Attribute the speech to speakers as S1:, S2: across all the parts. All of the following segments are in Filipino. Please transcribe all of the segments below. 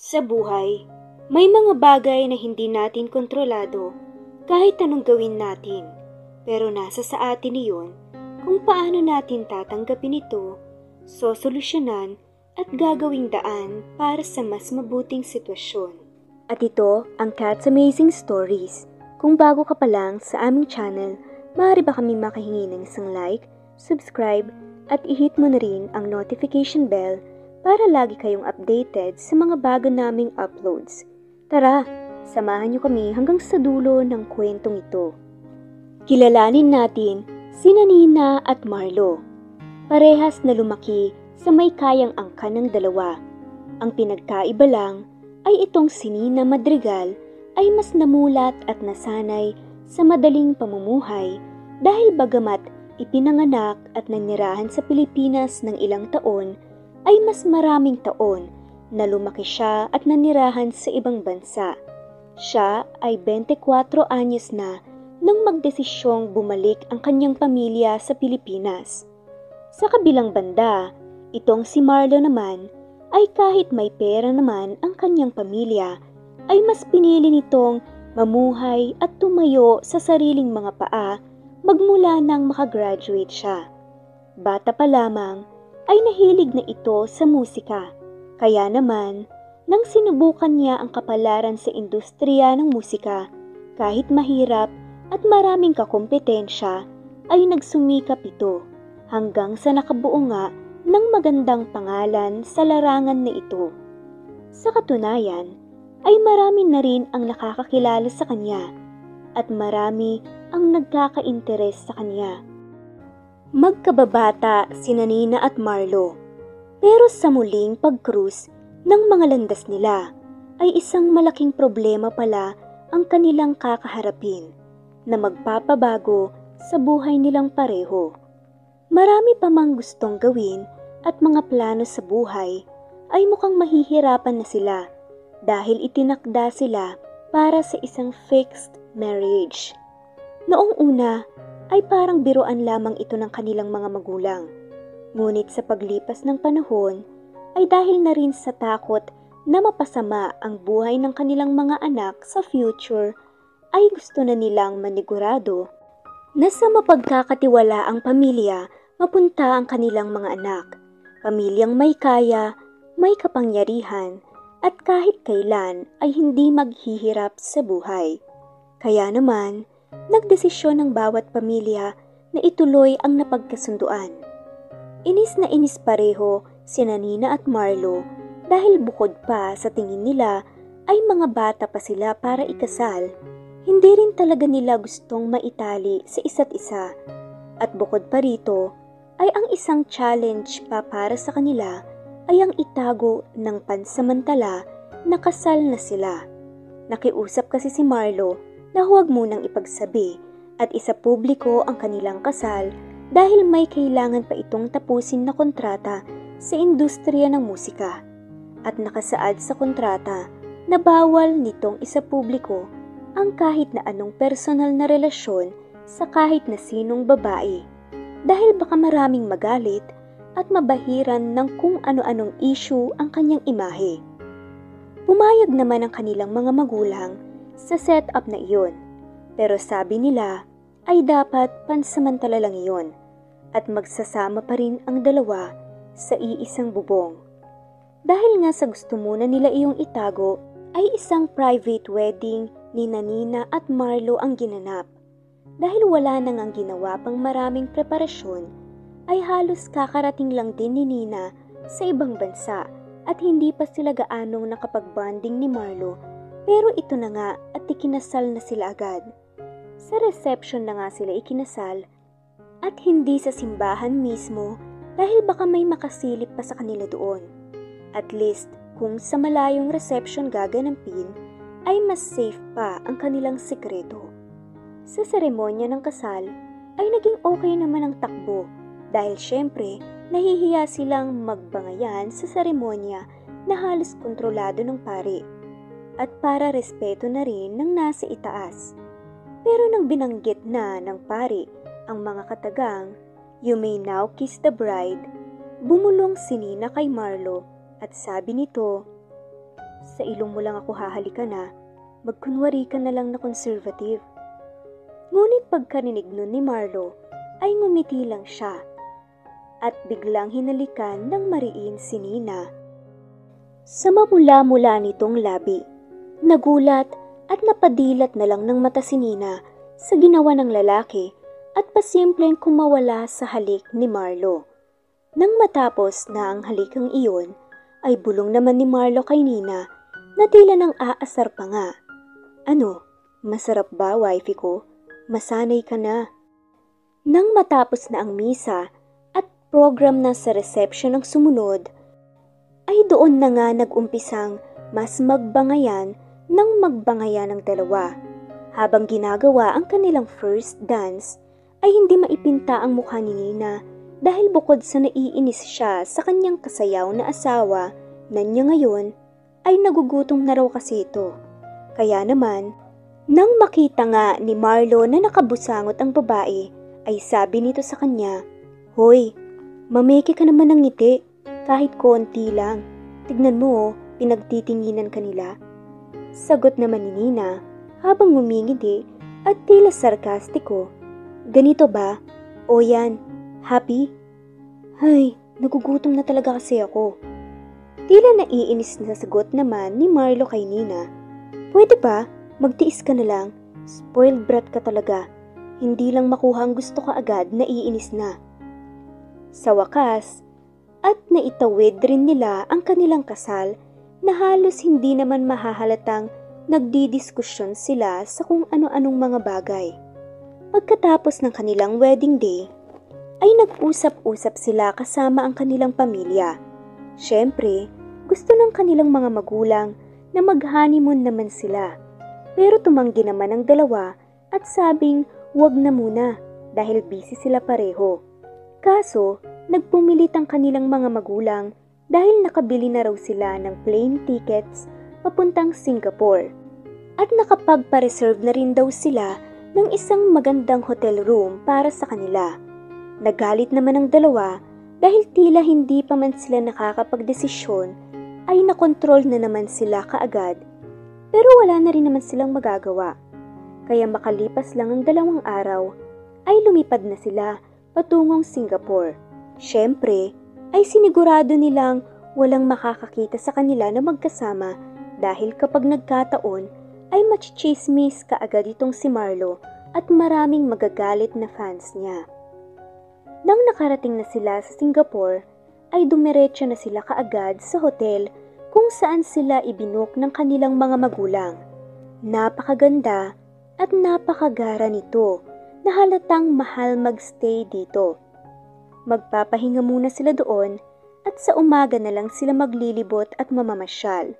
S1: Sa buhay, may mga bagay na hindi natin kontrolado kahit anong gawin natin. Pero nasa sa atin iyon kung paano natin tatanggapin ito, sosolusyonan at gagawing daan para sa mas mabuting sitwasyon. At ito ang Cat's Amazing Stories. Kung bago ka pa lang sa aming channel, maaari ba kami makahingi ng isang like, subscribe, at i-hit mo na rin ang notification bell para lagi kayong updated sa mga bago naming uploads. Tara, samahan niyo kami hanggang sa dulo ng kwentong ito. Kilalanin natin sina Nina at Marlo. Parehas na lumaki sa may kayang angkan ng dalawa. Ang pinagkaiba lang ay itong si Nina Madrigal ay mas namulat at nasanay sa madaling pamumuhay dahil bagamat ipinanganak at nanirahan sa Pilipinas ng ilang taon, ay mas maraming taon na lumaki siya at nanirahan sa ibang bansa. Siya ay 24 anyos na nang magdesisyong bumalik ang kanyang pamilya sa Pilipinas. Sa kabilang banda, itong si Marlo naman ay kahit may pera naman ang kanyang pamilya, ay mas pinili nitong mamuhay at tumayo sa sariling mga paa magmula nang makagraduate siya. Bata pa lamang ay nahilig na ito sa musika. Kaya naman, nang sinubukan niya ang kapalaran sa industriya ng musika, kahit mahirap at maraming kakompetensya, ay nagsumikap ito hanggang sa nakabuo nga ng magandang pangalan sa larangan na ito. Sa katunayan, ay marami na rin ang nakakakilala sa kanya at marami ang nagkaka-interes sa kanya. Magkababata si Nina at Marlo, pero sa muling pag-cruise ng mga landas nila ay isang malaking problema pala ang kanilang kakaharapin na magpapabago sa buhay nilang pareho. Marami pa mang gustong gawin at mga plano sa buhay ay mukhang mahihirapan na sila dahil itinakda sila para sa isang fixed marriage. Noong una ay parang biruan lamang ito ng kanilang mga magulang. Ngunit sa paglipas ng panahon ay dahil na rin sa takot na mapasama ang buhay ng kanilang mga anak sa future ay gusto na nilang manigurado na sa mapagkakatiwala ang pamilya mapunta ang kanilang mga anak. Pamilyang may kaya, may kapangyarihan, at kahit kailan ay hindi maghihirap sa buhay. Kaya naman, nagdesisyon ng bawat pamilya na ituloy ang napagkasunduan. Inis na inis pareho si Nina at Marlo dahil bukod pa sa tingin nila ay mga bata pa sila para ikasal. Hindi rin talaga nila gustong maitali sa isa't isa. At bukod pa rito, ay ang isang challenge pa para sa kanila ay ang itago ng pansamantala na kasal na sila. Nakiusap kasi si Marlo na huwag munang ipagsabi at isa publiko ang kanilang kasal dahil may kailangan pa itong tapusin na kontrata sa industriya ng musika at nakasaad sa kontrata na bawal nitong isa publiko ang kahit na anong personal na relasyon sa kahit na sinong babae dahil baka maraming magalit at mabahiran ng kung ano-anong issue ang kanyang imahe. Pumayag naman ang kanilang mga magulang sa setup na iyon. Pero sabi nila ay dapat pansamantala lang iyon at magsasama pa rin ang dalawa sa iisang bubong. Dahil nga sa gusto muna nila iyong itago ay isang private wedding ni Nanina at Marlo ang ginanap. Dahil wala nang ang ginawa pang maraming preparasyon, ay halos kakarating lang din ni Nina sa ibang bansa at hindi pa sila gaanong nakapag-bonding ni Marlo pero ito na nga at ikinasal na sila agad. Sa reception na nga sila ikinasal at hindi sa simbahan mismo dahil baka may makasilip pa sa kanila doon. At least kung sa malayong reception gaganampin ay mas safe pa ang kanilang sekreto. Sa seremonya ng kasal ay naging okay naman ang takbo dahil syempre nahihiya silang magbangayan sa seremonya na halos kontrolado ng pare at para respeto na rin ng nasa itaas. Pero nang binanggit na ng pari ang mga katagang, You may now kiss the bride, bumulong si Nina kay Marlo at sabi nito, Sa ilong mo lang ako hahalikan na, magkunwari ka na lang na conservative. Ngunit pagkarinig nun ni Marlo, ay ngumiti lang siya. At biglang hinalikan ng mariin si Nina. Sa mamula-mula nitong labi, nagulat at napadilat na lang ng mata si Nina sa ginawa ng lalaki at pasimpleng kumawala sa halik ni Marlo. Nang matapos na ang halikang iyon, ay bulong naman ni Marlo kay Nina na tila nang aasar pa nga. Ano, masarap ba wifey ko? Masanay ka na. Nang matapos na ang misa at program na sa reception ang sumunod, ay doon na nga nag-umpisang mas magbangayan ng magbangayan ng dalawa. Habang ginagawa ang kanilang first dance, ay hindi maipinta ang mukha ni Nina dahil bukod sa naiinis siya sa kanyang kasayaw na asawa na niya ngayon ay nagugutom na raw kasi ito. Kaya naman, nang makita nga ni Marlo na nakabusangot ang babae, ay sabi nito sa kanya, Hoy, mameke ka naman ng ngiti, kahit konti lang. Tignan mo oh, pinagtitinginan kanila. Sagot naman ni Nina habang ngumingiti at tila sarkastiko. Ganito ba? O yan, Happy? Hay, nagugutom na talaga kasi ako. Tila naiinis na sagot naman ni Marlo kay Nina. Pwede ba? Magtiis ka na lang. Spoiled brat ka talaga. Hindi lang makuha ang gusto ka agad, naiinis na. Sa wakas, at naitawid rin nila ang kanilang kasal na halos hindi naman mahahalatang nagdidiskusyon sila sa kung ano-anong mga bagay. Pagkatapos ng kanilang wedding day, ay nag-usap-usap sila kasama ang kanilang pamilya. Siyempre, gusto ng kanilang mga magulang na mag-honeymoon naman sila. Pero tumanggi naman ang dalawa at sabing wag na muna dahil busy sila pareho. Kaso, nagpumilit ang kanilang mga magulang dahil nakabili na raw sila ng plane tickets papuntang Singapore. At nakapagpa-reserve na rin daw sila ng isang magandang hotel room para sa kanila. Nagalit naman ang dalawa dahil tila hindi pa man sila nakakapagdesisyon ay nakontrol na naman sila kaagad pero wala na rin naman silang magagawa. Kaya makalipas lang ang dalawang araw ay lumipad na sila patungong Singapore. Siyempre ay sinigurado nilang walang makakakita sa kanila na magkasama dahil kapag nagkataon ay machichismis kaagad itong si Marlo at maraming magagalit na fans niya. Nang nakarating na sila sa Singapore, ay dumiretso na sila kaagad sa hotel kung saan sila ibinok ng kanilang mga magulang. Napakaganda at napakagara nito na halatang mahal magstay dito. Magpapahinga muna sila doon at sa umaga na lang sila maglilibot at mamamasyal.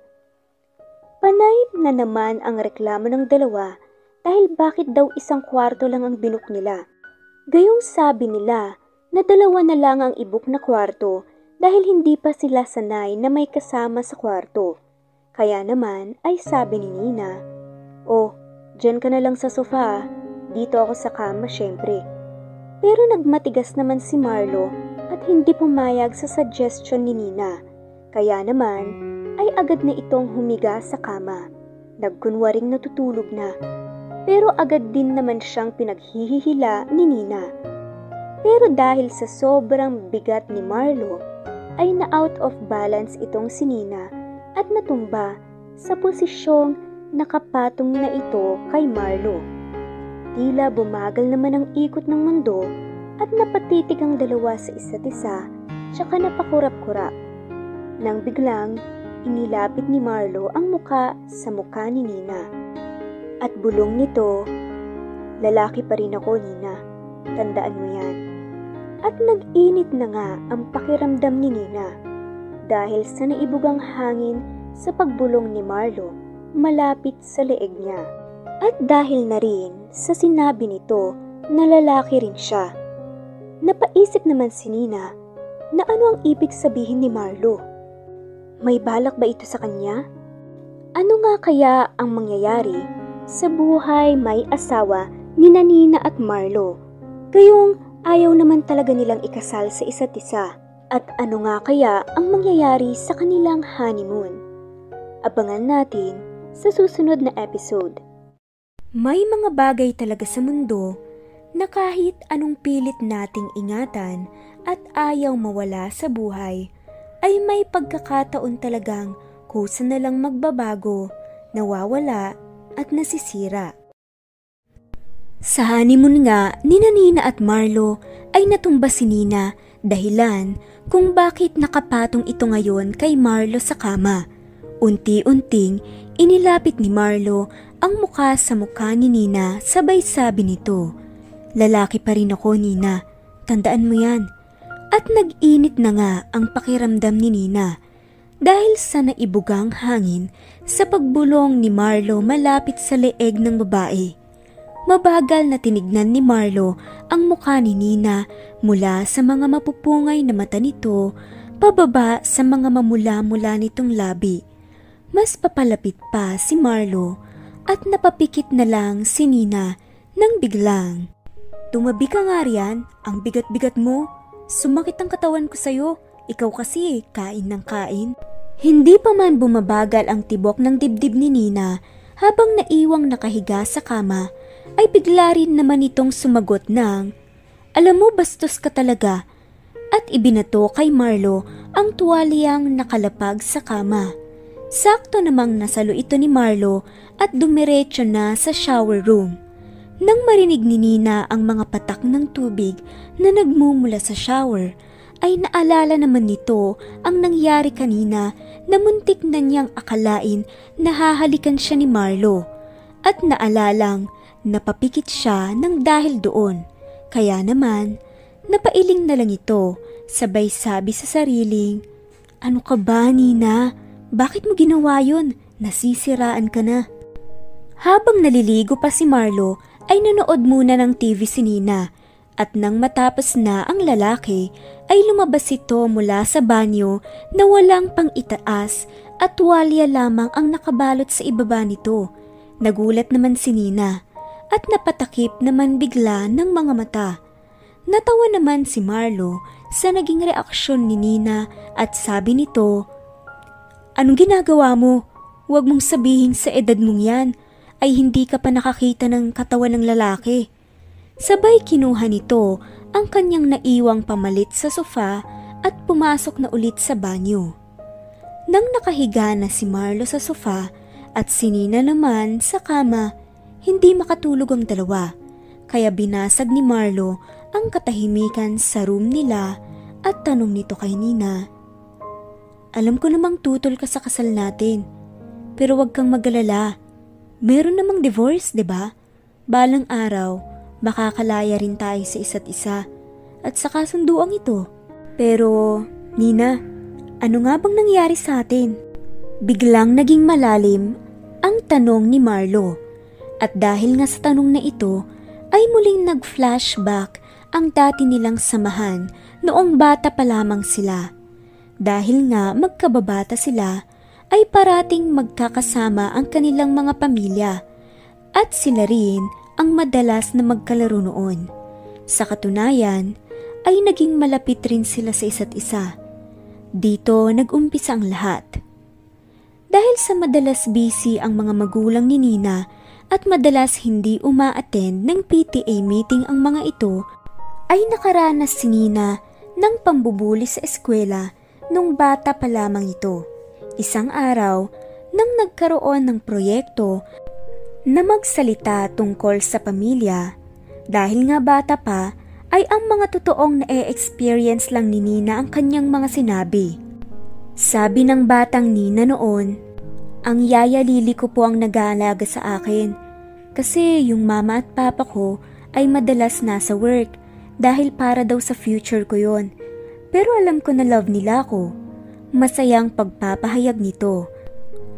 S1: Panay na naman ang reklamo ng dalawa dahil bakit daw isang kwarto lang ang binok nila. Gayong sabi nila na dalawa na lang ang ibuk na kwarto dahil hindi pa sila sanay na may kasama sa kwarto. Kaya naman ay sabi ni Nina, Oh, dyan ka na lang sa sofa Dito ako sa kama syempre. Pero nagmatigas naman si Marlo at hindi pumayag sa suggestion ni Nina. Kaya naman ay agad na itong humiga sa kama. Nagkunwaring natutulog na. Pero agad din naman siyang pinaghihihila ni Nina pero dahil sa sobrang bigat ni Marlo, ay na-out of balance itong si Nina at natumba sa posisyong nakapatong na ito kay Marlo. Tila bumagal naman ang ikot ng mundo at napatitig ang dalawa sa isa't isa tsaka napakurap-kurap. Nang biglang, inilapit ni Marlo ang muka sa muka ni Nina. At bulong nito, lalaki pa rin ako Nina, tandaan mo yan. At nag-init na nga ang pakiramdam ni Nina dahil sa naibugang hangin sa pagbulong ni Marlo malapit sa leeg niya. At dahil na rin sa sinabi nito na lalaki rin siya. Napaisip naman si Nina na ano ang ibig sabihin ni Marlo. May balak ba ito sa kanya? Ano nga kaya ang mangyayari sa buhay may asawa ni Nanina at Marlo? Gayong Ayaw naman talaga nilang ikasal sa isa't isa. At ano nga kaya ang mangyayari sa kanilang honeymoon? Abangan natin sa susunod na episode. May mga bagay talaga sa mundo na kahit anong pilit nating ingatan at ayaw mawala sa buhay, ay may pagkakataon talagang kusa na lang magbabago, nawawala at nasisira. Sa honeymoon nga ni Nina at Marlo ay natumba si Nina dahilan kung bakit nakapatong ito ngayon kay Marlo sa kama. Unti-unting inilapit ni Marlo ang mukha sa mukha ni Nina sabay sabi nito, Lalaki pa rin ako Nina, tandaan mo yan. At nag-init na nga ang pakiramdam ni Nina dahil sa naibugang hangin sa pagbulong ni Marlo malapit sa leeg ng babae. Mabagal na tinignan ni Marlo ang mukha ni Nina mula sa mga mapupungay na mata nito pababa sa mga mamula-mula nitong labi mas papalapit pa si Marlo at napapikit na lang si Nina nang biglang. Tumabi ka nga riyan, ang bigat-bigat mo. Sumakit ang katawan ko sa'yo, ikaw kasi kain ng kain. Hindi pa man bumabagal ang tibok ng dibdib ni Nina habang naiwang nakahiga sa kama ay bigla rin naman itong sumagot ng Alam mo bastos ka talaga at ibinato kay Marlo ang tuwalyang nakalapag sa kama. Sakto namang nasalo ito ni Marlo at dumiretso na sa shower room. Nang marinig ni Nina ang mga patak ng tubig na nagmumula sa shower, ay naalala naman nito ang nangyari kanina na muntik na niyang akalain na hahalikan siya ni Marlo at naalalang napapikit siya ng dahil doon. Kaya naman, napailing na lang ito sabay sabi sa sariling, Ano ka ba Nina? Bakit mo ginawa yun? Nasisiraan ka na. Habang naliligo pa si Marlo, ay nanood muna ng TV si Nina at nang matapos na ang lalaki ay lumabas ito mula sa banyo na walang pang itaas at walya lamang ang nakabalot sa ibaba nito. Nagulat naman si Nina at napatakip naman bigla ng mga mata. Natawa naman si Marlo sa naging reaksyon ni Nina at sabi nito, Anong ginagawa mo? Huwag mong sabihin sa edad mong yan ay hindi ka pa nakakita ng katawan ng lalaki. Sabay kinuha nito ang kanyang naiwang pamalit sa sofa at pumasok na ulit sa banyo. Nang nakahiga na si Marlo sa sofa at si Nina naman sa kama, hindi makatulog ang dalawa. Kaya binasag ni Marlo ang katahimikan sa room nila at tanong nito kay Nina, alam ko namang tutol ka sa kasal natin. Pero wag kang magalala. Meron namang divorce, 'di ba? Balang araw, makakalaya rin tayo sa isa't isa. At sa kasunduang ito. Pero, Nina, ano nga bang nangyari sa atin? Biglang naging malalim ang tanong ni Marlo. At dahil nga sa tanong na ito, ay muling nag-flashback ang dati nilang samahan noong bata pa lamang sila. Dahil nga magkababata sila, ay parating magkakasama ang kanilang mga pamilya at sila rin ang madalas na magkalaro noon. Sa katunayan, ay naging malapit rin sila sa isa't isa. Dito nag-umpisa ang lahat. Dahil sa madalas busy ang mga magulang ni Nina at madalas hindi uma-attend ng PTA meeting ang mga ito, ay nakaranas si Nina ng pambubuli sa eskwela nung bata pa lamang ito. Isang araw, nang nagkaroon ng proyekto na magsalita tungkol sa pamilya, dahil nga bata pa, ay ang mga totoong na-experience lang ni Nina ang kanyang mga sinabi. Sabi ng batang Nina noon, ang yaya lili ko po ang nag-aalaga sa akin kasi yung mama at papa ko ay madalas nasa work dahil para daw sa future ko yon pero alam ko na love nila ako. Masayang pagpapahayag nito.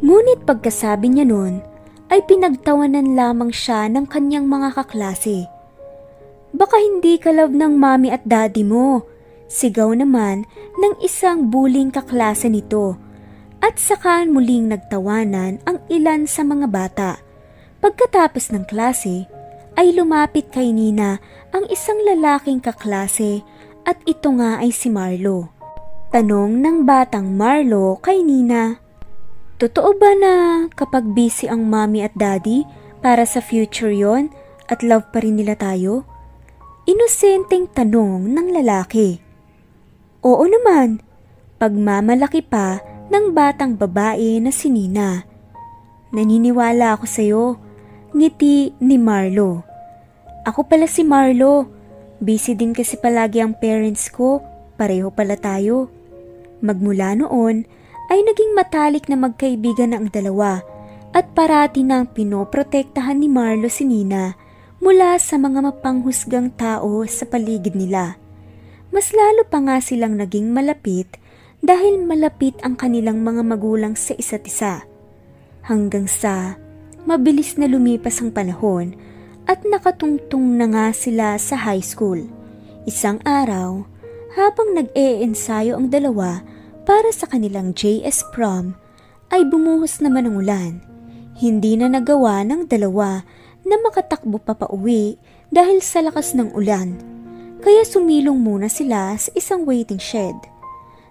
S1: Ngunit pagkasabi niya noon, ay pinagtawanan lamang siya ng kanyang mga kaklase. Baka hindi ka love ng mami at daddy mo. Sigaw naman ng isang buling kaklase nito. At saka muling nagtawanan ang ilan sa mga bata. Pagkatapos ng klase, ay lumapit kay Nina ang isang lalaking kaklase at ito nga ay si Marlo. Tanong ng batang Marlo kay Nina, Totoo ba na kapag busy ang mommy at daddy para sa future yon at love pa rin nila tayo? Inosenteng tanong ng lalaki. Oo naman, pagmamalaki pa ng batang babae na si Nina. Naniniwala ako sa'yo, ngiti ni Marlo. Ako pala si Marlo. Busy din kasi palagi ang parents ko, pareho pala tayo. Magmula noon, ay naging matalik na magkaibigan ang dalawa at parati nang pinoprotektahan ni Marlo si Nina mula sa mga mapanghusgang tao sa paligid nila. Mas lalo pa nga silang naging malapit dahil malapit ang kanilang mga magulang sa isa't isa. Hanggang sa mabilis na lumipas ang panahon at nakatungtong na nga sila sa high school. Isang araw, habang nag-e-ensayo ang dalawa para sa kanilang JS prom ay bumuhos naman ang ulan. Hindi na nagawa ng dalawa na makatakbo pa pauwi dahil sa lakas ng ulan. Kaya sumilong muna sila sa isang waiting shed.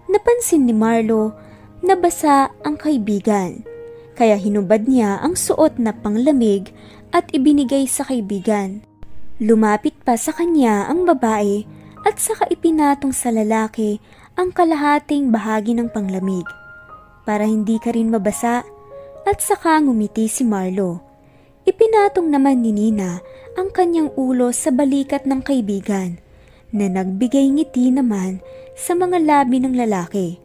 S1: Napansin ni Marlo na basa ang kaibigan. Kaya hinubad niya ang suot na panglamig at ibinigay sa kaibigan. Lumapit pa sa kanya ang babae at saka ipinatong sa lalaki ang kalahating bahagi ng panglamig para hindi ka rin mabasa at saka ngumiti si Marlo. Ipinatong naman ni Nina ang kanyang ulo sa balikat ng kaibigan na nagbigay ngiti naman sa mga labi ng lalaki.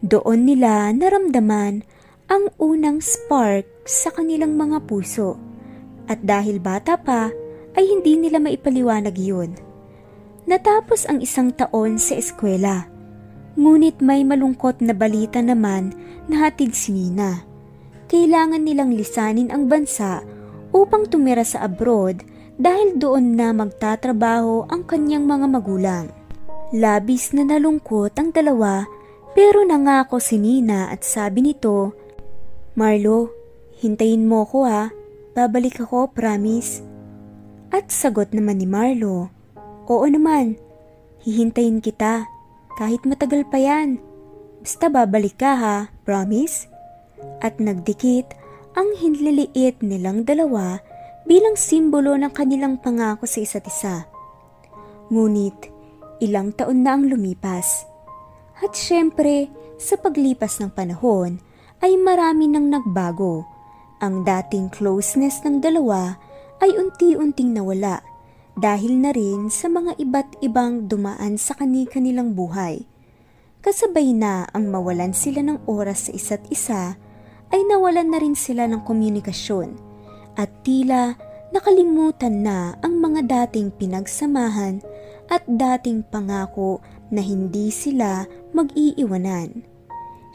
S1: Doon nila naramdaman ang unang spark sa kanilang mga puso. At dahil bata pa, ay hindi nila maipaliwanag yun. Natapos ang isang taon sa eskwela Ngunit may malungkot na balita naman na hatid si Nina. Kailangan nilang lisanin ang bansa upang tumira sa abroad dahil doon na magtatrabaho ang kanyang mga magulang. Labis na nalungkot ang dalawa pero nangako si Nina at sabi nito, Marlo, hintayin mo ko ha, babalik ako, promise. At sagot naman ni Marlo, Oo naman, hihintayin kita. Kahit matagal pa yan. Basta babalik ka ha, promise? At nagdikit ang hinliliit nilang dalawa bilang simbolo ng kanilang pangako sa isa't isa. Ngunit, ilang taon na ang lumipas. At syempre, sa paglipas ng panahon, ay marami nang nagbago. Ang dating closeness ng dalawa ay unti-unting nawala dahil na rin sa mga iba't ibang dumaan sa kani-kanilang buhay. Kasabay na ang mawalan sila ng oras sa isa't isa, ay nawalan na rin sila ng komunikasyon at tila nakalimutan na ang mga dating pinagsamahan at dating pangako na hindi sila mag-iiwanan.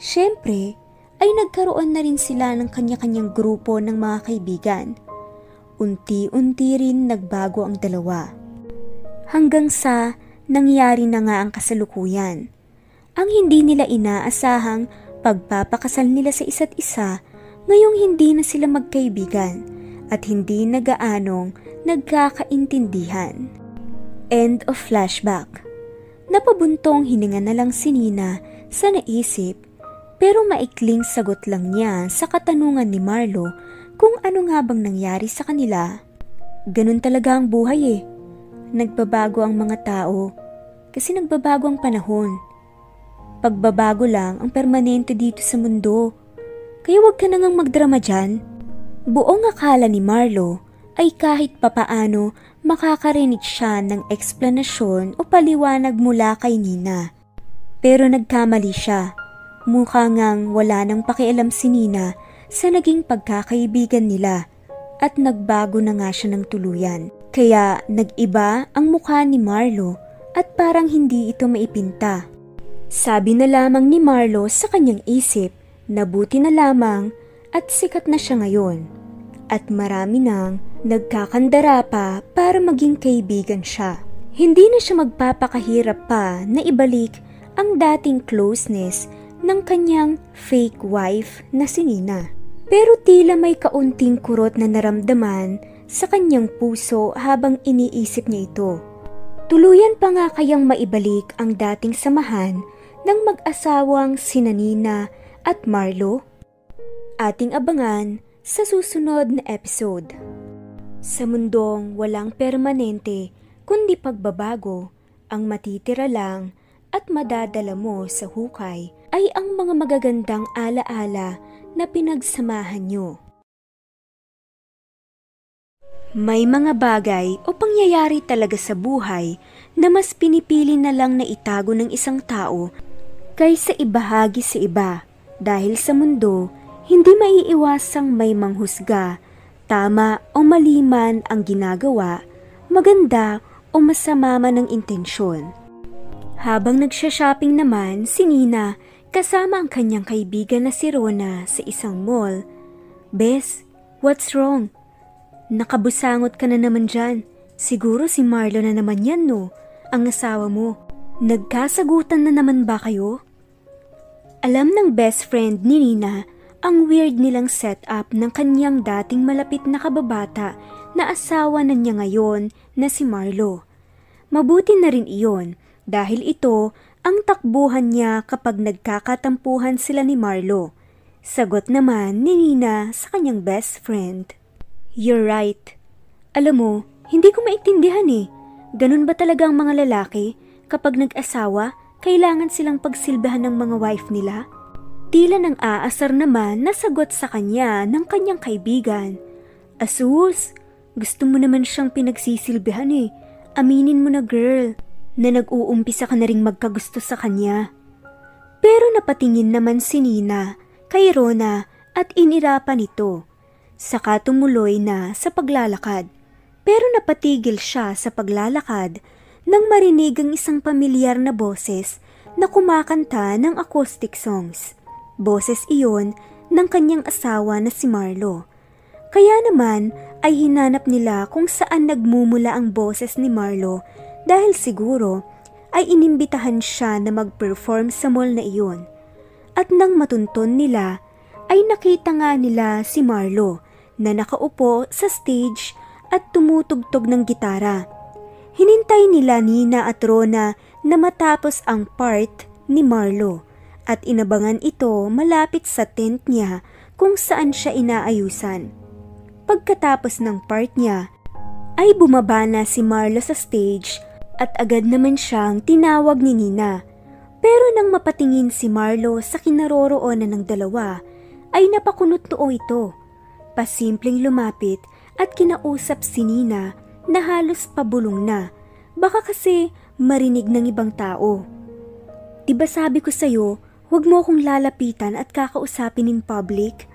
S1: Siyempre, ay nagkaroon na rin sila ng kanya-kanyang grupo ng mga kaibigan – unti-unti rin nagbago ang dalawa. Hanggang sa nangyari na nga ang kasalukuyan. Ang hindi nila inaasahang pagpapakasal nila sa isa't isa ngayong hindi na sila magkaibigan at hindi nagaanong nagkakaintindihan. End of flashback. Napabuntong hininga na lang si Nina sa naisip pero maikling sagot lang niya sa katanungan ni Marlo kung ano nga bang nangyari sa kanila. Ganun talaga ang buhay eh. Nagbabago ang mga tao kasi nagbabago ang panahon. Pagbabago lang ang permanente dito sa mundo. Kaya huwag ka nang magdrama dyan. Buong akala ni Marlo ay kahit papaano makakarinig siya ng eksplanasyon o paliwanag mula kay Nina. Pero nagkamali siya. Mukha ngang wala nang pakialam si Nina sa naging pagkakaibigan nila at nagbago na nga siya ng tuluyan. Kaya nag-iba ang mukha ni Marlo at parang hindi ito maipinta. Sabi na lamang ni Marlo sa kanyang isip na buti na lamang at sikat na siya ngayon. At marami nang nagkakandara pa para maging kaibigan siya. Hindi na siya magpapakahirap pa na ibalik ang dating closeness ng kanyang fake wife na si Nina. Pero tila may kaunting kurot na naramdaman sa kanyang puso habang iniisip niya ito. Tuluyan pa nga kayang maibalik ang dating samahan ng mag-asawang sina Nina at Marlo? ating abangan sa susunod na episode. Sa mundong walang permanente kundi pagbabago, ang matitira lang at madadala mo sa hukay ay ang mga magagandang alaala na pinagsamahan nyo. May mga bagay o pangyayari talaga sa buhay na mas pinipili na lang na itago ng isang tao kaysa ibahagi sa iba dahil sa mundo hindi maiiwasang may manghusga, tama o mali man ang ginagawa, maganda o masama man ang intensyon. Habang nagsha-shopping naman si Nina kasama ang kanyang kaibigan na si Rona sa isang mall. Bes, what's wrong? Nakabusangot ka na naman dyan. Siguro si Marlo na naman yan no, ang asawa mo. Nagkasagutan na naman ba kayo? Alam ng best friend ni Nina ang weird nilang setup ng kanyang dating malapit na kababata na asawa na niya ngayon na si Marlo. Mabuti na rin iyon dahil ito ang takbuhan niya kapag nagkakatampuhan sila ni Marlo. Sagot naman ni Nina sa kanyang best friend. You're right. Alam mo, hindi ko maintindihan eh. Ganun ba talaga ang mga lalaki? Kapag nag-asawa, kailangan silang pagsilbahan ng mga wife nila? Tila nang aasar naman na sagot sa kanya ng kanyang kaibigan. Asus, gusto mo naman siyang pinagsisilbihan eh. Aminin mo na girl, na nag-uumpisa ka na ring magkagusto sa kanya. Pero napatingin naman si Nina kay Rona at inirapan ito Saka tumuloy na sa paglalakad. Pero napatigil siya sa paglalakad nang marinig ang isang pamilyar na boses na kumakanta ng acoustic songs. Boses iyon ng kanyang asawa na si Marlo. Kaya naman ay hinanap nila kung saan nagmumula ang boses ni Marlo dahil siguro ay inimbitahan siya na mag-perform sa mall na iyon. At nang matunton nila, ay nakita nga nila si Marlo na nakaupo sa stage at tumutugtog ng gitara. Hinintay nila Nina at Rona na matapos ang part ni Marlo at inabangan ito malapit sa tent niya kung saan siya inaayusan. Pagkatapos ng part niya, ay bumaba na si Marlo sa stage at agad naman siyang tinawag ni Nina. Pero nang mapatingin si Marlo sa kinaroroonan ng dalawa, ay napakunot too ito Pasimpleng lumapit at kinausap si Nina na halos pabulong na. Baka kasi marinig ng ibang tao. Diba sabi ko sa'yo, huwag mo akong lalapitan at kakausapin in public?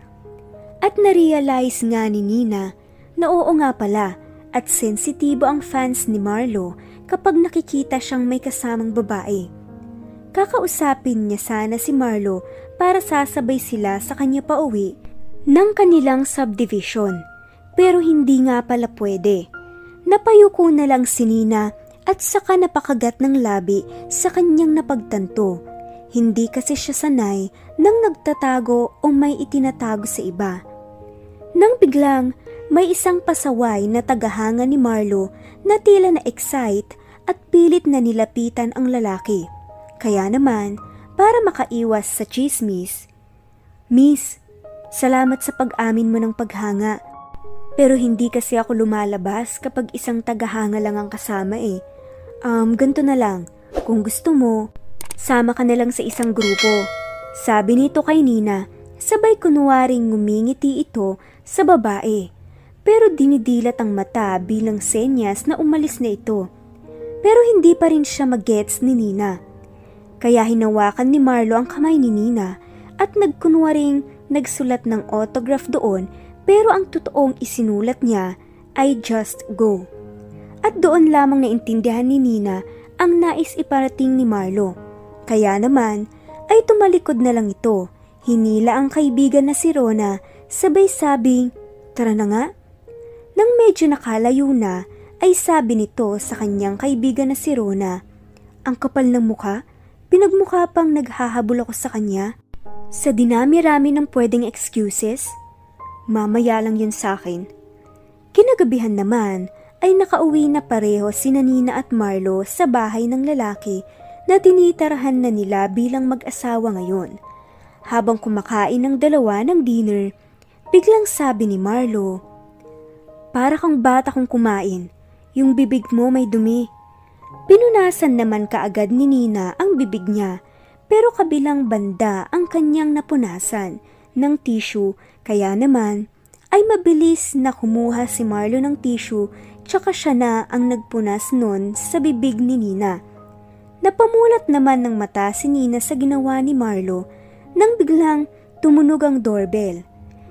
S1: At narealize nga ni Nina na oo nga pala at sensitibo ang fans ni Marlo kapag nakikita siyang may kasamang babae. Kakausapin niya sana si Marlo para sasabay sila sa kanya pauwi ng kanilang subdivision. Pero hindi nga pala pwede. Napayuko na lang si Nina at saka napakagat ng labi sa kanyang napagtanto. Hindi kasi siya sanay nang nagtatago o may itinatago sa iba. Nang biglang may isang pasaway na tagahanga ni Marlo na tila na-excite at pilit na nilapitan ang lalaki. Kaya naman, para makaiwas sa chismis, Miss, Salamat sa pag-amin mo ng paghanga. Pero hindi kasi ako lumalabas kapag isang tagahanga lang ang kasama eh. Um, ganto na lang. Kung gusto mo, sama ka na lang sa isang grupo. Sabi nito kay Nina, sabay kunwaring ngumingiti ito sa babae. Pero dinidilat ang mata bilang senyas na umalis na ito. Pero hindi pa rin siya magets ni Nina. Kaya hinawakan ni Marlo ang kamay ni Nina at nagkunwaring nagsulat ng autograph doon pero ang totoong isinulat niya ay just go. At doon lamang naintindihan ni Nina ang nais iparating ni Marlo. Kaya naman ay tumalikod na lang ito. Hinila ang kaibigan na si Rona sabay sabing, tara na nga. Nang medyo nakalayo na, ay sabi nito sa kanyang kaibigan na si Rona, ang kapal ng mukha, pinagmukha pang naghahabol ako sa kanya. Sa dinami-rami ng pwedeng excuses, mamaya lang yun sa akin. Kinagabihan naman ay nakauwi na pareho si Nina at Marlo sa bahay ng lalaki na tinitarahan na nila bilang mag-asawa ngayon. Habang kumakain ng dalawa ng dinner, Biglang sabi ni Marlo, Para kang bata kong kumain, yung bibig mo may dumi. Pinunasan naman kaagad ni Nina ang bibig niya, pero kabilang banda ang kanyang napunasan ng tissue, kaya naman ay mabilis na kumuha si Marlo ng tissue tsaka siya na ang nagpunas nun sa bibig ni Nina. Napamulat naman ng mata si Nina sa ginawa ni Marlo nang biglang tumunog ang doorbell.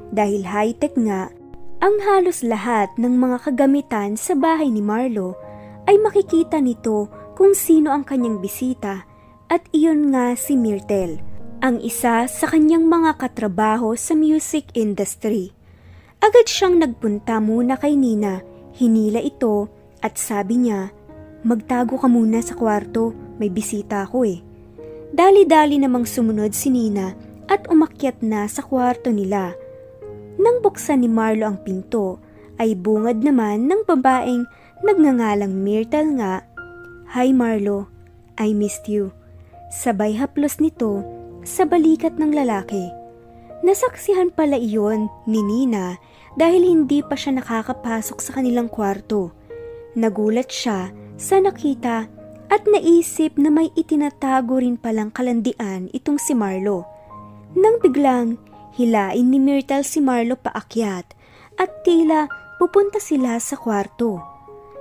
S1: Dahil high-tech nga, ang halos lahat ng mga kagamitan sa bahay ni Marlo ay makikita nito kung sino ang kanyang bisita at iyon nga si Myrtle, ang isa sa kanyang mga katrabaho sa music industry. Agad siyang nagpunta muna kay Nina, hinila ito at sabi niya, Magtago ka muna sa kwarto, may bisita ako eh. Dali-dali namang sumunod si Nina at umakyat na sa kwarto nila nang buksan ni Marlo ang pinto, ay bungad naman ng babaeng nagngangalang Myrtle nga. Hi Marlo, I missed you. Sabay haplos nito sa balikat ng lalaki. Nasaksihan pala iyon ni Nina dahil hindi pa siya nakakapasok sa kanilang kwarto. Nagulat siya sa nakita at naisip na may itinatago rin palang kalandian itong si Marlo. Nang biglang Hilain ni Myrtle si Marlo paakyat at tila pupunta sila sa kwarto.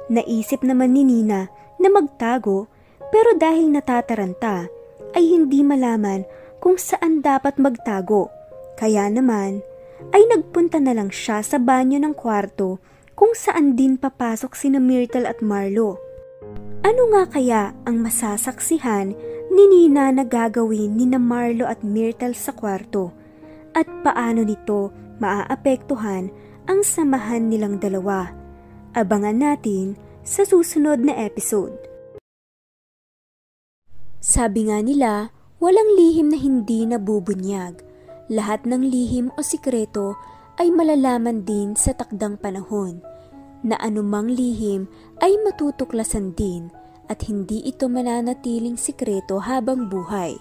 S1: Naisip naman ni Nina na magtago pero dahil natataranta ay hindi malaman kung saan dapat magtago. Kaya naman ay nagpunta na lang siya sa banyo ng kwarto kung saan din papasok sina Myrtle at Marlo. Ano nga kaya ang masasaksihan ni Nina na gagawin ni Marlo at Myrtle sa kwarto? At paano nito maaapektuhan ang samahan nilang dalawa. Abangan natin sa susunod na episode. Sabi nga nila, walang lihim na hindi nabubunyag. Lahat ng lihim o sikreto ay malalaman din sa takdang panahon, na anumang lihim ay matutuklasan din at hindi ito mananatiling sikreto habang buhay.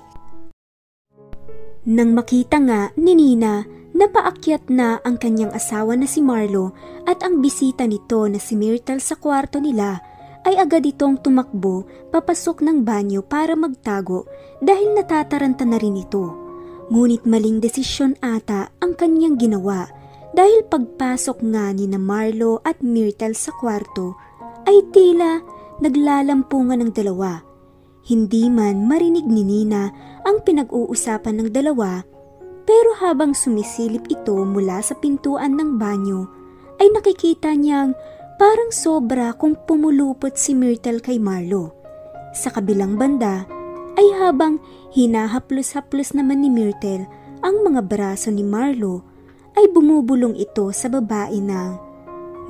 S1: Nang makita nga ni Nina na paakyat na ang kanyang asawa na si Marlo at ang bisita nito na si Myrtle sa kwarto nila, ay agad itong tumakbo papasok ng banyo para magtago dahil natataranta na rin ito. Ngunit maling desisyon ata ang kanyang ginawa dahil pagpasok nga ni na Marlo at Myrtle sa kwarto ay tila naglalampungan ng dalawa hindi man marinig ni Nina ang pinag-uusapan ng dalawa, pero habang sumisilip ito mula sa pintuan ng banyo, ay nakikita niyang parang sobra kung pumulupot si Myrtle kay Marlo. Sa kabilang banda, ay habang hinahaplos-haplos naman ni Myrtle ang mga braso ni Marlo, ay bumubulong ito sa babae ng,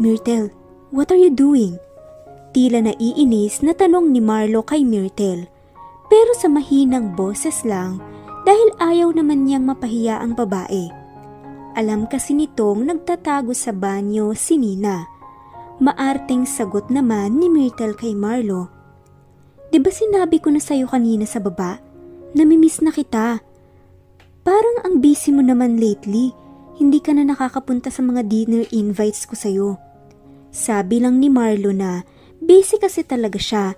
S1: Myrtle, what are you doing? Tila naiinis na tanong ni Marlo kay Myrtle. Pero sa mahinang boses lang dahil ayaw naman niyang mapahiya ang babae. Alam kasi nitong nagtatago sa banyo si Nina. Maarting sagot naman ni Myrtle kay Marlo. Di ba sinabi ko na sa'yo kanina sa baba? Namimiss na kita. Parang ang busy mo naman lately. Hindi ka na nakakapunta sa mga dinner invites ko sa'yo. Sabi lang ni Marlo na Busy kasi talaga siya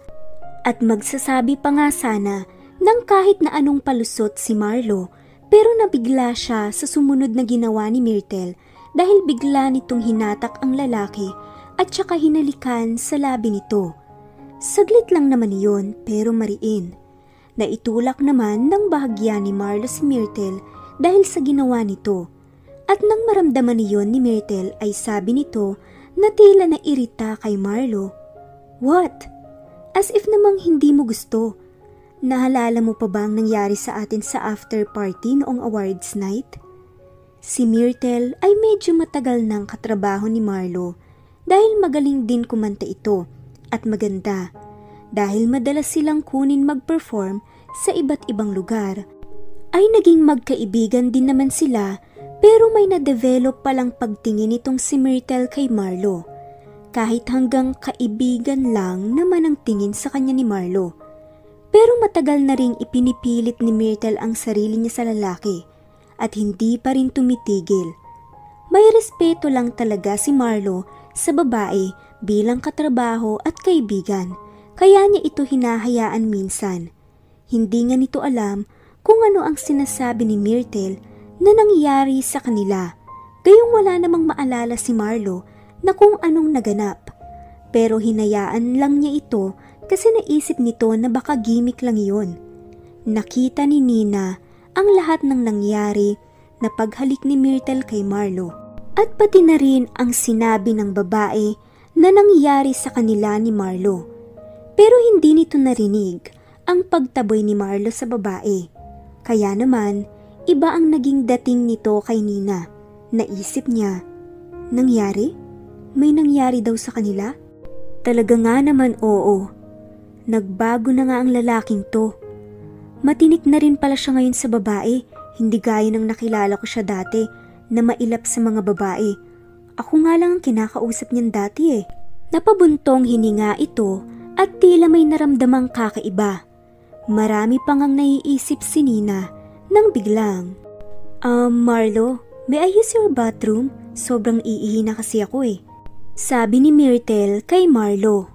S1: at magsasabi pa nga sana ng kahit na anong palusot si Marlo pero nabigla siya sa sumunod na ginawa ni Myrtle dahil bigla nitong hinatak ang lalaki at saka hinalikan sa labi nito. Saglit lang naman iyon pero mariin. Naitulak naman ng bahagya ni Marlo si Myrtle dahil sa ginawa nito. At nang maramdaman niyon ni Myrtle ay sabi nito na tila na irita kay Marlo What? As if namang hindi mo gusto. Nahalala mo pa ba ang nangyari sa atin sa after party noong awards night? Si Myrtle ay medyo matagal ng katrabaho ni Marlo dahil magaling din kumanta ito at maganda dahil madalas silang kunin mag-perform sa iba't ibang lugar. Ay naging magkaibigan din naman sila pero may na-develop palang pagtingin itong si Myrtle kay Marlo kahit hanggang kaibigan lang naman ang tingin sa kanya ni Marlo. Pero matagal na ring ipinipilit ni Myrtle ang sarili niya sa lalaki at hindi pa rin tumitigil. May respeto lang talaga si Marlo sa babae bilang katrabaho at kaibigan, kaya niya ito hinahayaan minsan. Hindi nga nito alam kung ano ang sinasabi ni Myrtle na nangyari sa kanila. Gayong wala namang maalala si Marlo na kung anong naganap. Pero hinayaan lang niya ito kasi naisip nito na baka gimmick lang iyon. Nakita ni Nina ang lahat ng nangyari na paghalik ni Myrtle kay Marlo. At pati na rin ang sinabi ng babae na nangyari sa kanila ni Marlo. Pero hindi nito narinig ang pagtaboy ni Marlo sa babae. Kaya naman, iba ang naging dating nito kay Nina. Naisip niya, nangyari? May nangyari daw sa kanila? Talaga nga naman oo. Nagbago na nga ang lalaking to. Matinik na rin pala siya ngayon sa babae, hindi gaya ng nakilala ko siya dati na mailap sa mga babae. Ako nga lang ang kinakausap niyan dati eh. Napabuntong hininga ito at tila may naramdamang kakaiba. Marami pang ang naiisip si Nina nang biglang. Um, Marlo, may I use your bathroom? Sobrang iihi na kasi ako eh. Sabi ni Myrtle kay Marlo.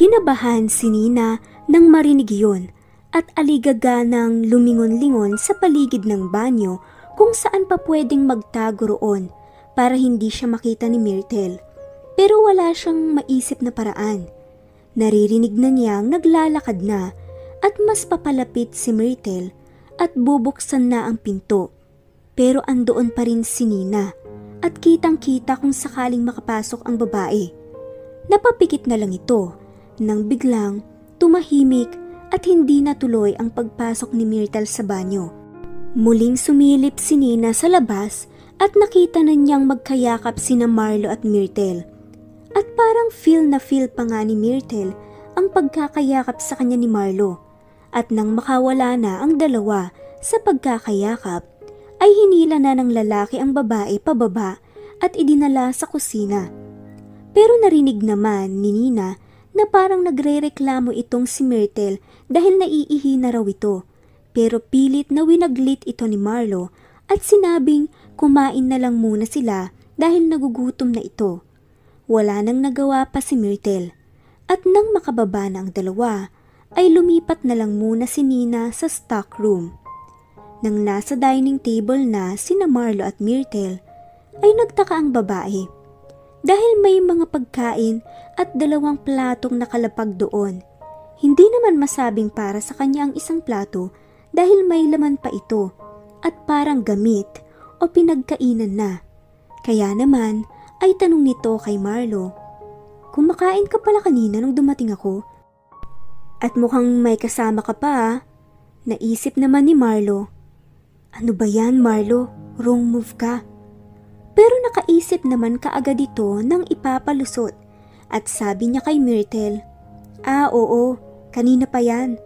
S1: Kinabahan si Nina nang marinig yun at aligaga ng lumingon-lingon sa paligid ng banyo kung saan pa pwedeng magtago roon para hindi siya makita ni Myrtle. Pero wala siyang maisip na paraan. Naririnig na niyang naglalakad na at mas papalapit si Myrtle at bubuksan na ang pinto. Pero andoon pa rin si Nina at kitang-kita kung sakaling makapasok ang babae. Napapikit na lang ito nang biglang tumahimik at hindi natuloy ang pagpasok ni Myrtle sa banyo. Muling sumilip si Nina sa labas at nakita na niyang magkayakap sina Marlo at Myrtle. At parang feel na feel pa nga ni Myrtle ang pagkakayakap sa kanya ni Marlo. At nang makawala na ang dalawa sa pagkakayakap, ay hinila na ng lalaki ang babae pababa at idinala sa kusina. Pero narinig naman ni Nina na parang nagre-reklamo itong si Myrtle dahil naiihi na raw ito. Pero pilit na winaglit ito ni Marlo at sinabing kumain na lang muna sila dahil nagugutom na ito. Wala nang nagawa pa si Myrtle. At nang makababa na ang dalawa, ay lumipat na lang muna si Nina sa stock room. Nang nasa dining table na sina Marlo at Myrtle, ay nagtaka ang babae. Dahil may mga pagkain at dalawang platong nakalapag doon. Hindi naman masabing para sa kanya ang isang plato dahil may laman pa ito at parang gamit o pinagkainan na. Kaya naman ay tanong nito kay Marlo, Kumakain ka pala kanina nung dumating ako? At mukhang may kasama ka pa ah. Naisip naman ni Marlo ano ba yan, Marlo? Wrong move ka. Pero nakaisip naman kaagad ito nang ipapalusot at sabi niya kay Myrtle, Ah, oo, kanina pa yan.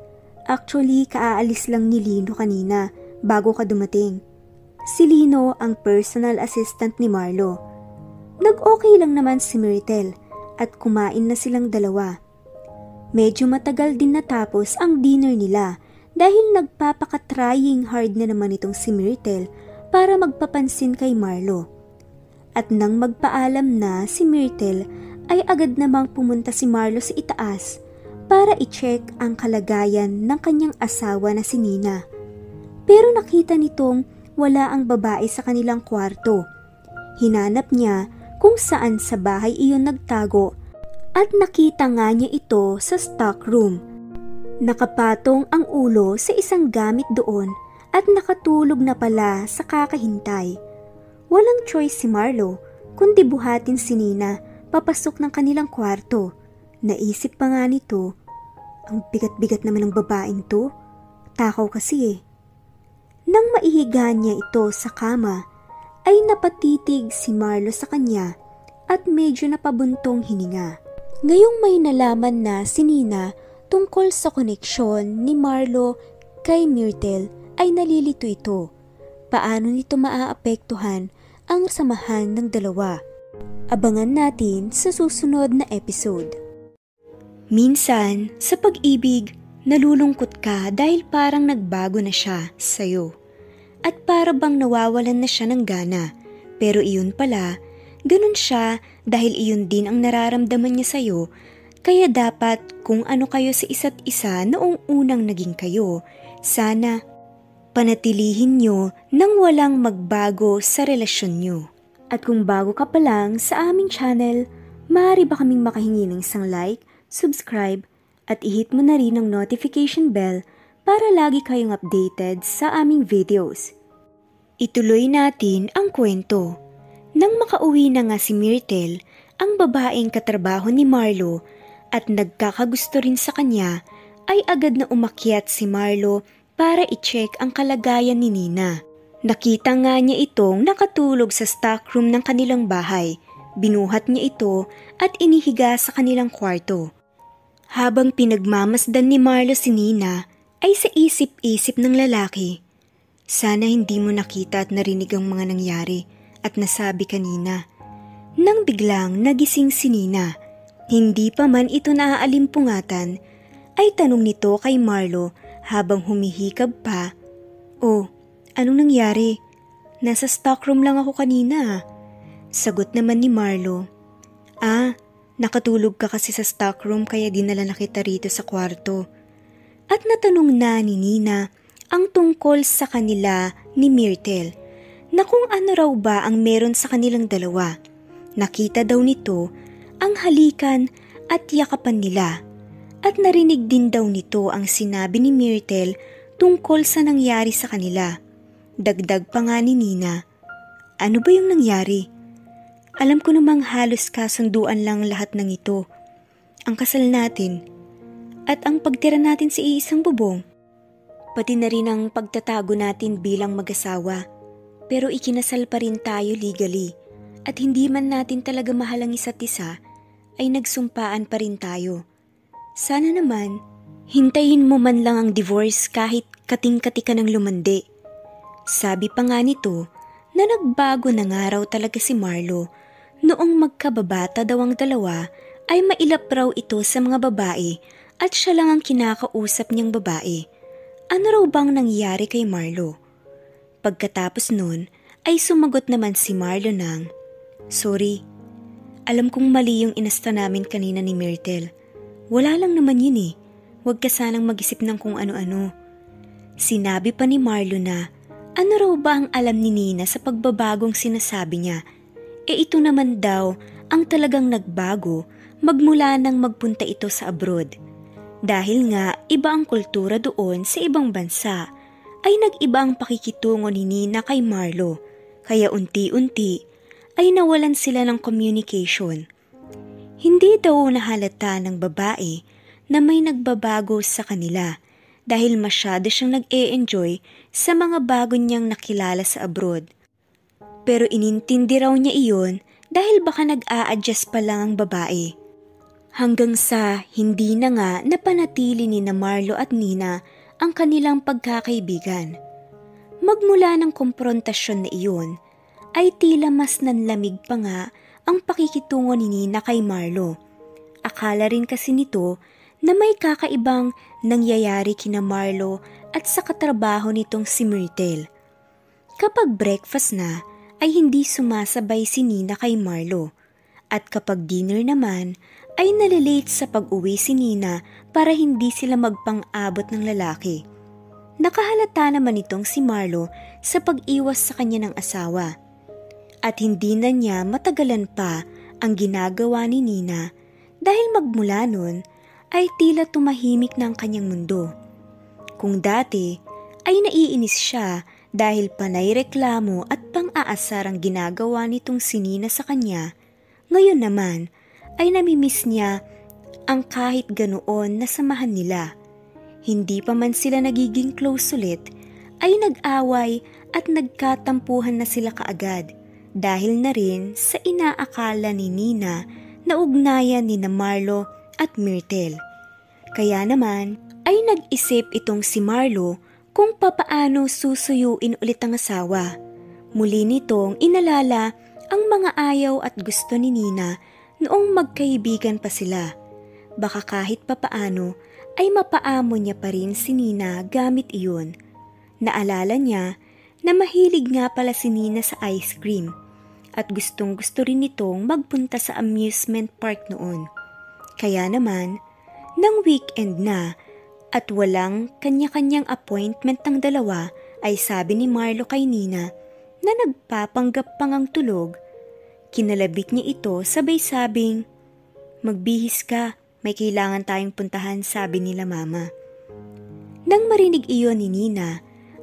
S1: Actually, kaaalis lang ni Lino kanina bago ka dumating. Si Lino ang personal assistant ni Marlo. Nag-okay lang naman si Myrtle at kumain na silang dalawa. Medyo matagal din natapos ang dinner nila dahil nagpapaka-trying hard na naman itong si Myrtle para magpapansin kay Marlo. At nang magpaalam na si Myrtle ay agad namang pumunta si Marlo sa itaas para i-check ang kalagayan ng kanyang asawa na si Nina. Pero nakita nitong wala ang babae sa kanilang kwarto. Hinanap niya kung saan sa bahay iyon nagtago at nakita nga niya ito sa stock room Nakapatong ang ulo sa isang gamit doon at nakatulog na pala sa kakahintay. Walang choice si Marlo kundi buhatin si Nina papasok ng kanilang kwarto. Naisip pa nga nito, ang bigat-bigat naman ng babaeng to. Takaw kasi eh. Nang maihiga niya ito sa kama, ay napatitig si Marlo sa kanya at medyo napabuntong hininga. Ngayong may nalaman na si Nina Tungkol sa koneksyon ni Marlo kay Myrtle ay nalilito ito. Paano nito maaapektuhan ang samahan ng dalawa? Abangan natin sa susunod na episode. Minsan, sa pag-ibig, nalulungkot ka dahil parang nagbago na siya sa'yo. At para bang nawawalan na siya ng gana. Pero iyon pala, ganun siya dahil iyon din ang nararamdaman niya sa'yo kaya dapat kung ano kayo sa isa't isa noong unang naging kayo, sana panatilihin nyo nang walang magbago sa relasyon nyo. At kung bago ka pa lang sa aming channel, maaari ba kaming makahingi ng isang like, subscribe, at ihit mo na rin ang notification bell para lagi kayong updated sa aming videos. Ituloy natin ang kwento. Nang makauwi na nga si Myrtle, ang babaeng katrabaho ni Marlo at nagkakagusto rin sa kanya, ay agad na umakyat si Marlo para i-check ang kalagayan ni Nina. Nakita nga niya itong nakatulog sa stockroom ng kanilang bahay. Binuhat niya ito at inihiga sa kanilang kwarto. Habang pinagmamasdan ni Marlo si Nina, ay sa isip-isip ng lalaki. Sana hindi mo nakita at narinig ang mga nangyari at nasabi kanina. Nang biglang nagising si Nina, hindi pa man ito naaalimpungatan, ay tanong nito kay Marlo habang humihikab pa. Oh, anong nangyari? Nasa stockroom lang ako kanina. Sagot naman ni Marlo. Ah, nakatulog ka kasi sa stockroom kaya dinala na kita rito sa kwarto. At natanong na ni Nina ang tungkol sa kanila ni Myrtle na kung ano raw ba ang meron sa kanilang dalawa. Nakita daw nito ang halikan at yakapan nila. At narinig din daw nito ang sinabi ni Myrtle tungkol sa nangyari sa kanila. Dagdag pa nga ni Nina. Ano ba yung nangyari? Alam ko namang halos kasunduan lang lahat ng ito. Ang kasal natin. At ang pagtira natin sa iisang bubong. Pati na rin ang pagtatago natin bilang mag-asawa. Pero ikinasal pa rin tayo legally. At hindi man natin talaga mahal ang isa't isa, ay nagsumpaan pa rin tayo. Sana naman, hintayin mo man lang ang divorce kahit kating-kati ka ng lumandi. Sabi pa nga nito na nagbago na nga raw talaga si Marlo noong magkababata daw ang dalawa ay mailap raw ito sa mga babae at siya lang ang kinakausap niyang babae. Ano raw bang nangyari kay Marlo? Pagkatapos nun ay sumagot naman si Marlo ng, Sorry, alam kong mali yung inasta namin kanina ni Myrtle. Wala lang naman yun eh. Huwag ka sanang mag-isip ng kung ano-ano. Sinabi pa ni Marlo na, ano raw ba ang alam ni Nina sa pagbabagong sinasabi niya? E ito naman daw ang talagang nagbago magmula nang magpunta ito sa abroad. Dahil nga iba ang kultura doon sa ibang bansa, ay nag-iba ang pakikitungo ni Nina kay Marlo. Kaya unti-unti ay nawalan sila ng communication. Hindi daw nahalata ng babae na may nagbabago sa kanila dahil masyado siyang nag-e-enjoy sa mga bago niyang nakilala sa abroad. Pero inintindi raw niya iyon dahil baka nag-a-adjust pa lang ang babae. Hanggang sa hindi na nga napanatili ni na Marlo at Nina ang kanilang pagkakaibigan. Magmula ng komprontasyon na iyon, ay tila mas nanlamig pa nga ang pakikitungo ni Nina kay Marlo. Akala rin kasi nito na may kakaibang nangyayari kina Marlo at sa katrabaho nitong si Myrtle. Kapag breakfast na, ay hindi sumasabay si Nina kay Marlo. At kapag dinner naman, ay nalilate sa pag-uwi si Nina para hindi sila magpang-abot ng lalaki. Nakahalata naman itong si Marlo sa pag-iwas sa kanya ng asawa at hindi na niya matagalan pa ang ginagawa ni Nina dahil magmula nun ay tila tumahimik ang kanyang mundo. Kung dati ay naiinis siya dahil panay reklamo at pang-aasar ang ginagawa nitong sinina sa kanya, ngayon naman ay namimiss niya ang kahit ganoon na samahan nila. Hindi pa man sila nagiging close ulit, ay nag-away at nagkatampuhan na sila kaagad dahil na rin sa inaakala ni Nina na ugnayan ni Marlo at Myrtle. Kaya naman ay nag-isip itong si Marlo kung papaano susuyuin ulit ang asawa. Muli nitong inalala ang mga ayaw at gusto ni Nina noong magkaibigan pa sila. Baka kahit papaano ay mapaamo niya pa rin si Nina gamit iyon. Naalala niya na mahilig nga pala si Nina sa ice cream at gustong gusto rin nitong magpunta sa amusement park noon. Kaya naman, nang weekend na at walang kanya-kanyang appointment ng dalawa ay sabi ni Marlo kay Nina na nagpapanggap pang ang tulog. Kinalabit niya ito sabay sabing, Magbihis ka, may kailangan tayong puntahan sabi nila mama. Nang marinig iyon ni Nina,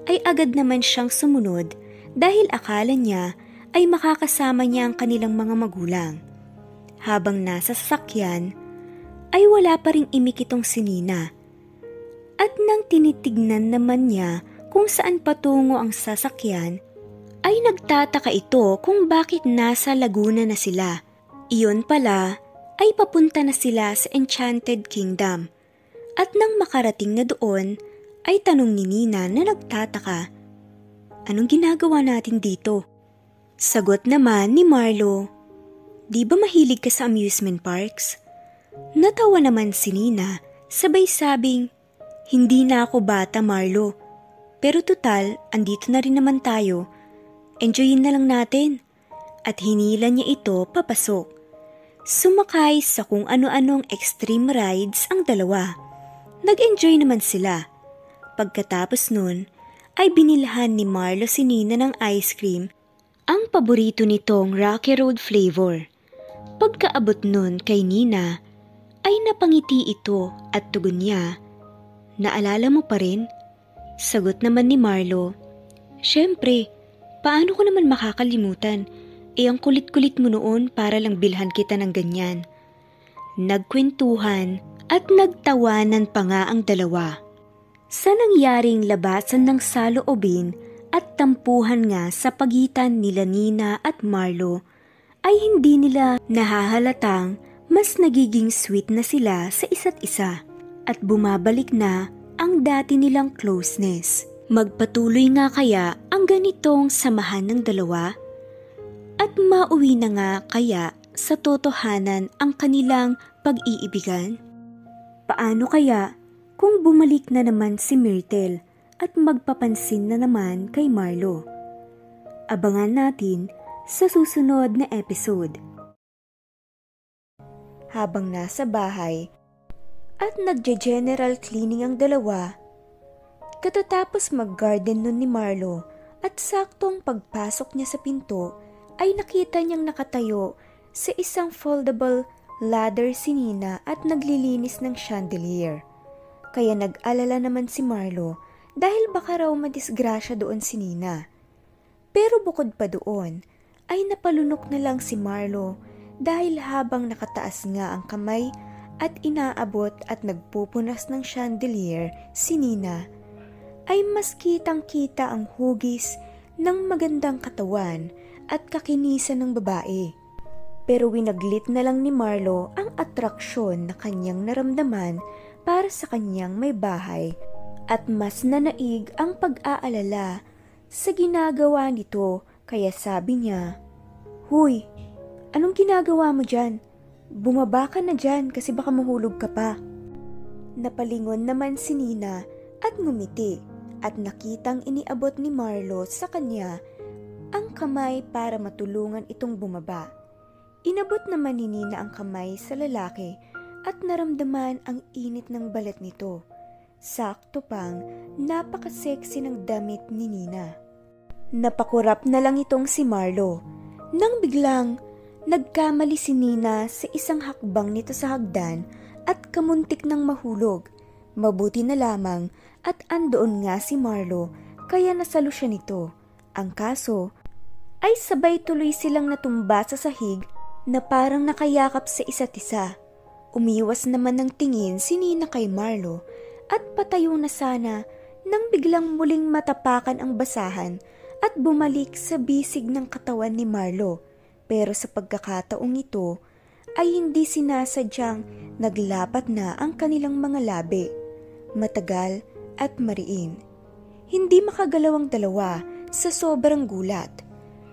S1: ay agad naman siyang sumunod dahil akala niya ay makakasama niya ang kanilang mga magulang. Habang nasa sasakyan, ay wala pa ring imikitong si Nina. At nang tinitignan naman niya kung saan patungo ang sasakyan, ay nagtataka ito kung bakit nasa Laguna na sila. Iyon pala ay papunta na sila sa Enchanted Kingdom. At nang makarating na doon, ay tanong ni Nina na nagtataka, Anong ginagawa natin dito? Sagot naman ni Marlo, Di ba mahilig ka sa amusement parks? Natawa naman si Nina, sabay sabing, Hindi na ako bata Marlo, pero tutal, andito na rin naman tayo. Enjoyin na lang natin. At hinila niya ito papasok. Sumakay sa kung ano-anong extreme rides ang dalawa. Nag-enjoy naman sila. Pagkatapos nun, ay binilhan ni Marlo si Nina ng ice cream, ang paborito nitong Rocky Road flavor. Pagkaabot nun kay Nina, ay napangiti ito at tugon niya, Naalala mo pa rin? Sagot naman ni Marlo, Siyempre, paano ko naman makakalimutan? E ang kulit-kulit mo noon para lang bilhan kita ng ganyan. Nagkwentuhan at nagtawanan pa nga ang dalawa. Sa nangyaring labasan ng saloobin at tampuhan nga sa pagitan nila Nina at Marlo, ay hindi nila nahahalatang mas nagiging sweet na sila sa isa't isa at bumabalik na ang dati nilang closeness. Magpatuloy nga kaya ang ganitong samahan ng dalawa? At mauwi na nga kaya sa totohanan ang kanilang pag-iibigan? Paano kaya kung bumalik na naman si Myrtle at magpapansin na naman kay Marlo. Abangan natin sa susunod na episode. Habang nasa bahay at nagje-general cleaning ang dalawa, katatapos mag-garden nun ni Marlo at saktong pagpasok niya sa pinto ay nakita niyang nakatayo sa isang foldable ladder si Nina at naglilinis ng chandelier. Kaya nag-alala naman si Marlo dahil baka raw madisgrasya doon si Nina. Pero bukod pa doon, ay napalunok na lang si Marlo dahil habang nakataas nga ang kamay at inaabot at nagpupunas ng chandelier si Nina, ay mas kitang kita ang hugis ng magandang katawan at kakinisan ng babae. Pero winaglit na lang ni Marlo ang atraksyon na kanyang naramdaman para sa kanyang may bahay at mas nanaig ang pag-aalala sa ginagawa nito kaya sabi niya, Huy, anong ginagawa mo dyan? Bumaba ka na dyan kasi baka mahulog ka pa. Napalingon naman si Nina at ngumiti at nakitang iniabot ni Marlo sa kanya ang kamay para matulungan itong bumaba. Inabot naman ni Nina ang kamay sa lalaki at naramdaman ang init ng balat nito. Sakto pang napaka-sexy ng damit ni Nina. Napakurap na lang itong si Marlo. Nang biglang nagkamali si Nina sa isang hakbang nito sa hagdan at kamuntik ng mahulog. Mabuti na lamang at andoon nga si Marlo kaya nasalo siya nito. Ang kaso ay sabay tuloy silang natumba sa sahig na parang nakayakap sa isa't isa. Umiwas naman ng tingin si Nina kay Marlo at patayo na sana nang biglang muling matapakan ang basahan at bumalik sa bisig ng katawan ni Marlo. Pero sa pagkakataong ito ay hindi sinasadyang naglapat na ang kanilang mga labi. Matagal at mariin. Hindi makagalaw ang dalawa sa sobrang gulat.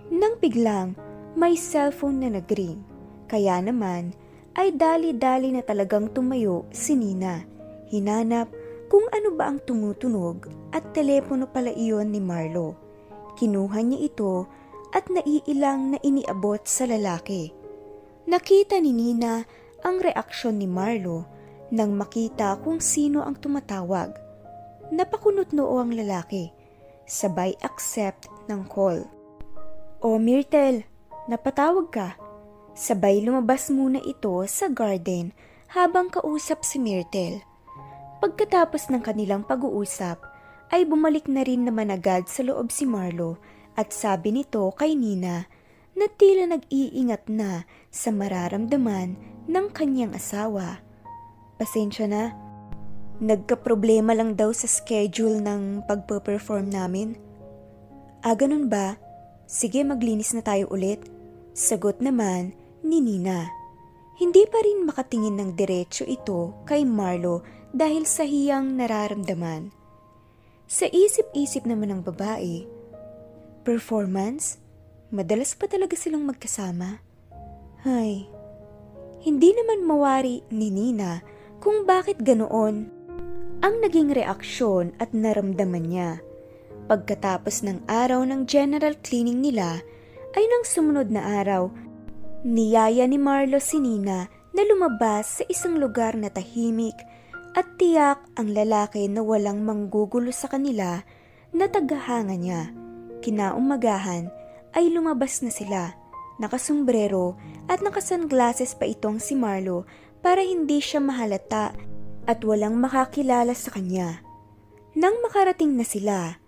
S1: Nang biglang may cellphone na nagring. Kaya naman ay dali-dali na talagang tumayo si Nina. Hinanap kung ano ba ang tumutunog at telepono pala iyon ni Marlo. Kinuha niya ito at naiilang na iniabot sa lalaki. Nakita ni Nina ang reaksyon ni Marlo nang makita kung sino ang tumatawag. Napakunot noo ang lalaki, sabay accept ng call. O Myrtle, napatawag ka. Sabay lumabas muna ito sa garden habang kausap si Myrtle. Pagkatapos ng kanilang pag-uusap, ay bumalik na rin naman agad sa loob si Marlo at sabi nito kay Nina na tila nag-iingat na sa mararamdaman ng kanyang asawa. Pasensya na, nagka-problema lang daw sa schedule ng pagpo-perform namin. Ah, ganun ba? Sige, maglinis na tayo ulit. Sagot naman ni Nina. Hindi pa rin makatingin ng diretsyo ito kay Marlo dahil sa hiyang nararamdaman. Sa isip-isip naman ng babae, performance? Madalas pa talaga silang magkasama? Hay, hindi naman mawari ni Nina kung bakit ganoon ang naging reaksyon at naramdaman niya. Pagkatapos ng araw ng general cleaning nila, ay nang sumunod na araw Niyaya ni Marlo si Nina na lumabas sa isang lugar na tahimik at tiyak ang lalaki na walang manggugulo sa kanila na tagahanga niya. Kinaumagahan ay lumabas na sila, nakasombrero at nakasunglasses pa itong si Marlo para hindi siya mahalata at walang makakilala sa kanya. Nang makarating na sila,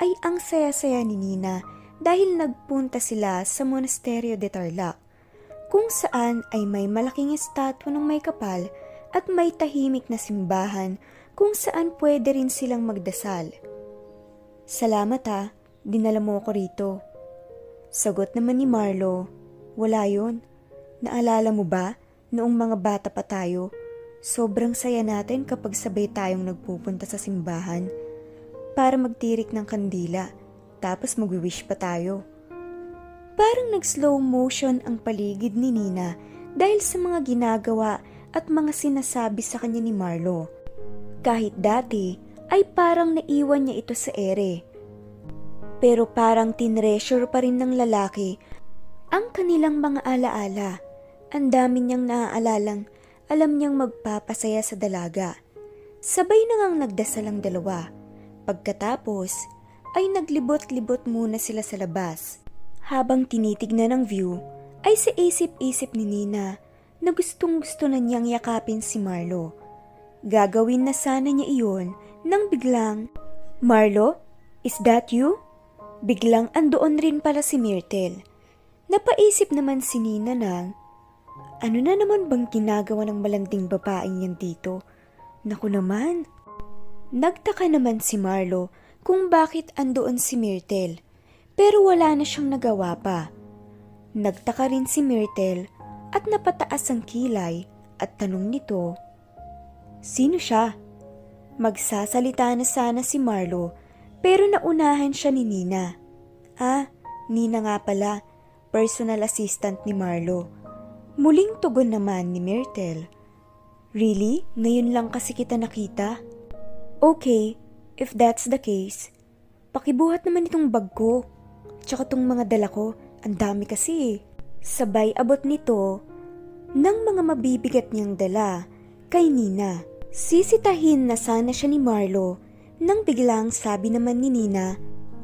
S1: ay ang saya-saya ni Nina dahil nagpunta sila sa Monasterio de Tarlac kung saan ay may malaking estatwa ng may kapal at may tahimik na simbahan kung saan pwede rin silang magdasal. Salamat ha, dinala mo ako rito. Sagot naman ni Marlo, wala yon. Naalala mo ba, noong mga bata pa tayo, sobrang saya natin kapag sabay tayong nagpupunta sa simbahan para magtirik ng kandila tapos magwi-wish pa tayo. Parang nag-slow motion ang paligid ni Nina dahil sa mga ginagawa at mga sinasabi sa kanya ni Marlo. Kahit dati ay parang naiwan niya ito sa ere. Pero parang tinreasure pa rin ng lalaki ang kanilang mga alaala. Ang dami niyang naaalalang alam niyang magpapasaya sa dalaga. Sabay na ngang nagdasal ang dalawa. Pagkatapos ay naglibot-libot muna sila sa labas. Habang tinitignan ang view, ay sa isip-isip ni Nina na gustong gusto na niyang yakapin si Marlo. Gagawin na sana niya iyon nang biglang, Marlo, is that you? Biglang andoon rin pala si Myrtle. Napaisip naman si Nina ng, ano na naman bang ginagawa ng malanding babaeng yan dito? Naku naman. Nagtaka naman si Marlo kung bakit andoon si Myrtle pero wala na siyang nagawa pa. Nagtaka rin si Myrtle at napataas ang kilay at tanong nito, Sino siya? Magsasalita na sana si Marlo pero naunahan siya ni Nina. Ah, Nina nga pala, personal assistant ni Marlo. Muling tugon naman ni Myrtle. Really? Ngayon lang kasi kita nakita? Okay, if that's the case, pakibuhat naman itong bag ko. Tsaka tong mga dala ko, ang dami kasi Sabay abot nito ng mga mabibigat niyang dala kay Nina. Sisitahin na sana siya ni Marlo nang biglang sabi naman ni Nina,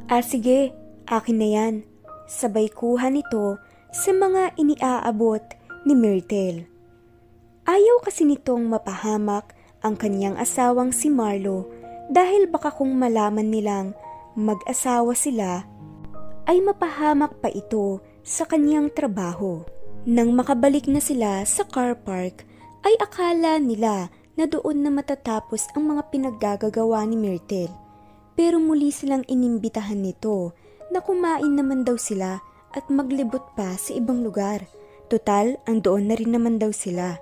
S1: Ah sige, akin na yan. Sabay kuha nito sa mga iniaabot ni Myrtle. Ayaw kasi nitong mapahamak ang kanyang asawang si Marlo dahil baka kung malaman nilang mag-asawa sila ay mapahamak pa ito sa kanyang trabaho. Nang makabalik na sila sa car park, ay akala nila na doon na matatapos ang mga pinaggagawa ni Myrtle. Pero muli silang inimbitahan nito na kumain naman daw sila at maglibot pa sa ibang lugar. Total, ang doon na rin naman daw sila.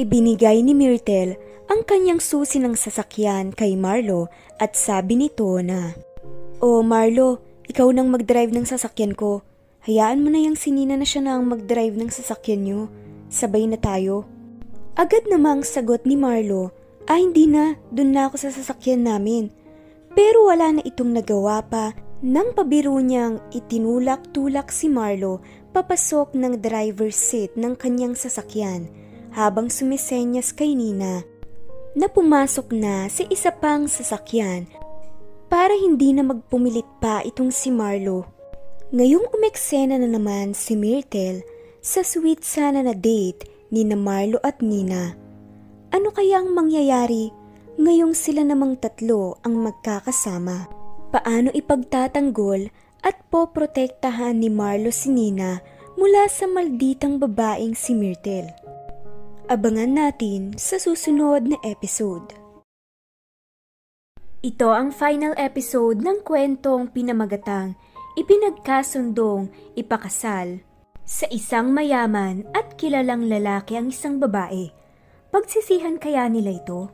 S1: Ibinigay ni Myrtle ang kanyang susi ng sasakyan kay Marlo at sabi nito na, Oh Marlo, ikaw nang mag-drive ng sasakyan ko. Hayaan mo na yung sinina na siya na ang mag-drive ng sasakyan niyo. Sabay na tayo. Agad namang sagot ni Marlo, ah hindi na, dun na ako sa sasakyan namin. Pero wala na itong nagawa pa Nang pabiro niyang itinulak-tulak si Marlo papasok ng driver's seat ng kanyang sasakyan habang sumisenyas kay Nina na pumasok na sa isa pang sasakyan para hindi na magpumilit pa itong si Marlo. Ngayong umeksena na naman si Myrtle sa sweet sana na date ni na Marlo at Nina. Ano kayang mangyayari ngayong sila namang tatlo ang magkakasama? Paano ipagtatanggol at poprotektahan ni Marlo si Nina mula sa malditang babaeng si Myrtle? Abangan natin sa susunod na episode. Ito ang final episode ng kwentong pinamagatang ipinagkasundong ipakasal. Sa isang mayaman at kilalang lalaki ang isang babae. Pagsisihan kaya nila ito?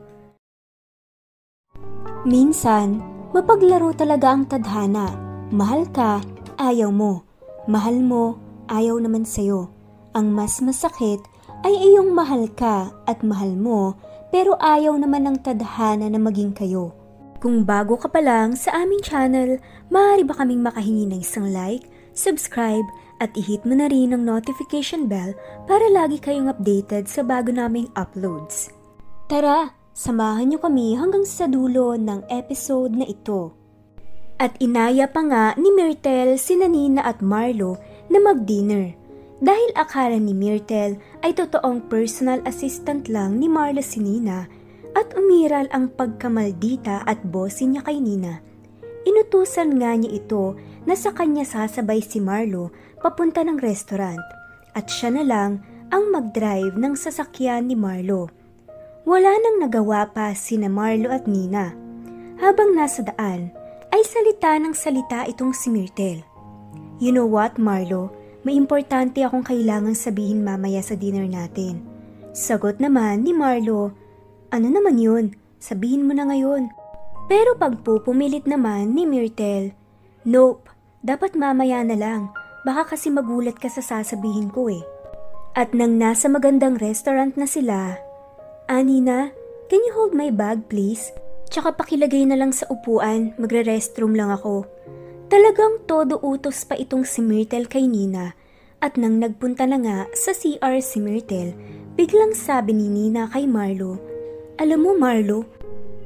S1: Minsan, mapaglaro talaga ang tadhana. Mahal ka, ayaw mo. Mahal mo, ayaw naman sa'yo. Ang mas masakit ay iyong mahal ka at mahal mo pero ayaw naman ng tadhana na maging kayo. Kung bago ka pa lang sa aming channel, maaari ba kaming makahingi ng isang like, subscribe, at i-hit mo na rin ang notification bell para lagi kayong updated sa bago naming uploads. Tara, samahan niyo kami hanggang sa dulo ng episode na ito. At inaya pa nga ni Myrtle, si Nanina at Marlo na mag-dinner dahil akala ni Myrtle ay totoong personal assistant lang ni Marla si Nina at umiral ang pagkamaldita at bosin niya kay Nina. Inutusan nga niya ito na sa kanya sasabay si Marlo papunta ng restaurant at siya na lang ang mag-drive ng sasakyan ni Marlo. Wala nang nagawa pa sina Marlo at Nina. Habang nasa daan, ay salita ng salita itong si Myrtle. You know what, Marlo? May importante akong kailangang sabihin mamaya sa dinner natin. Sagot naman ni Marlo, Ano naman yun? Sabihin mo na ngayon. Pero pagpupumilit naman ni Myrtle, Nope, dapat mamaya na lang. Baka kasi magulat ka sa sasabihin ko eh. At nang nasa magandang restaurant na sila, Anina, can you hold my bag please? Tsaka pakilagay na lang sa upuan, magre-restroom lang ako. Talagang todo utos pa itong si Myrtle kay Nina at nang nagpunta na nga sa CR si Myrtle, biglang sabi ni Nina kay Marlo, Alam mo Marlo,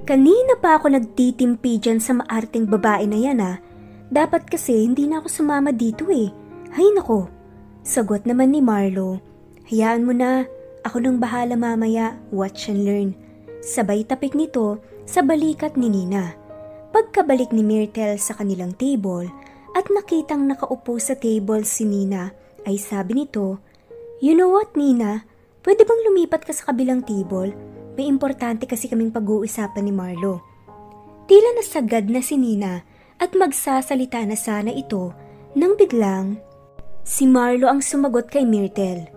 S1: kanina pa ako nagtitimpi dyan sa maarting babae na yan ah. Dapat kasi hindi na ako sumama dito eh. Hay nako. Sagot naman ni Marlo, Hayaan mo na, ako nang bahala mamaya, watch and learn. Sabay tapik nito sa balikat ni Nina. Pagkabalik ni Myrtle sa kanilang table at nakitang nakaupo sa table si Nina ay sabi nito, You know what Nina, pwede bang lumipat ka sa kabilang table? May importante kasi kaming pag-uusapan ni Marlo. Tila nasagad na si Nina at magsasalita na sana ito nang biglang si Marlo ang sumagot kay Myrtle.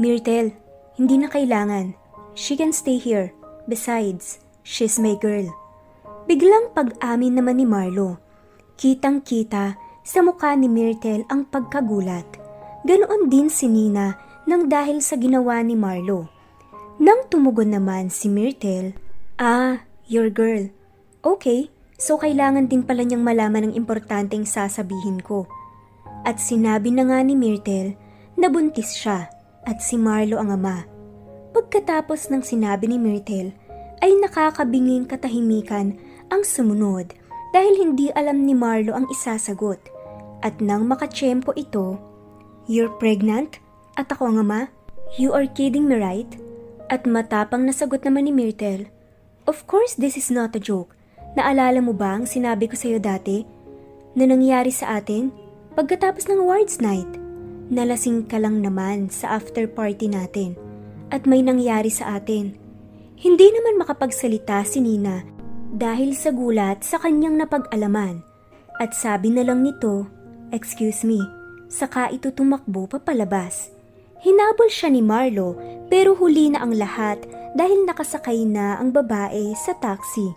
S1: Myrtle, hindi na kailangan. She can stay here. Besides, she's my girl. Biglang pag-amin naman ni Marlo. Kitang-kita sa mukha ni Myrtle ang pagkagulat. Ganoon din si Nina nang dahil sa ginawa ni Marlo. Nang tumugon naman si Myrtle, Ah, your girl. Okay, so kailangan din pala niyang malaman ang importanteng sasabihin ko. At sinabi na nga ni Myrtle na buntis siya at si Marlo ang ama. Pagkatapos ng sinabi ni Myrtle, ay nakakabinging katahimikan ang sumunod dahil hindi alam ni Marlo ang isasagot. At nang makachempo ito, You're pregnant? At ako ang ama? You are kidding me right? At matapang nasagot naman ni Myrtle, Of course this is not a joke. Naalala mo ba ang sinabi ko sa iyo dati? Na nangyari sa atin? Pagkatapos ng awards night, nalasing ka lang naman sa after party natin. At may nangyari sa atin. Hindi naman makapagsalita si Nina dahil sa gulat sa kanyang napag-alaman at sabi na lang nito, excuse me, saka ito tumakbo papalabas. Hinabol siya ni Marlo pero huli na ang lahat dahil nakasakay na ang babae sa taxi.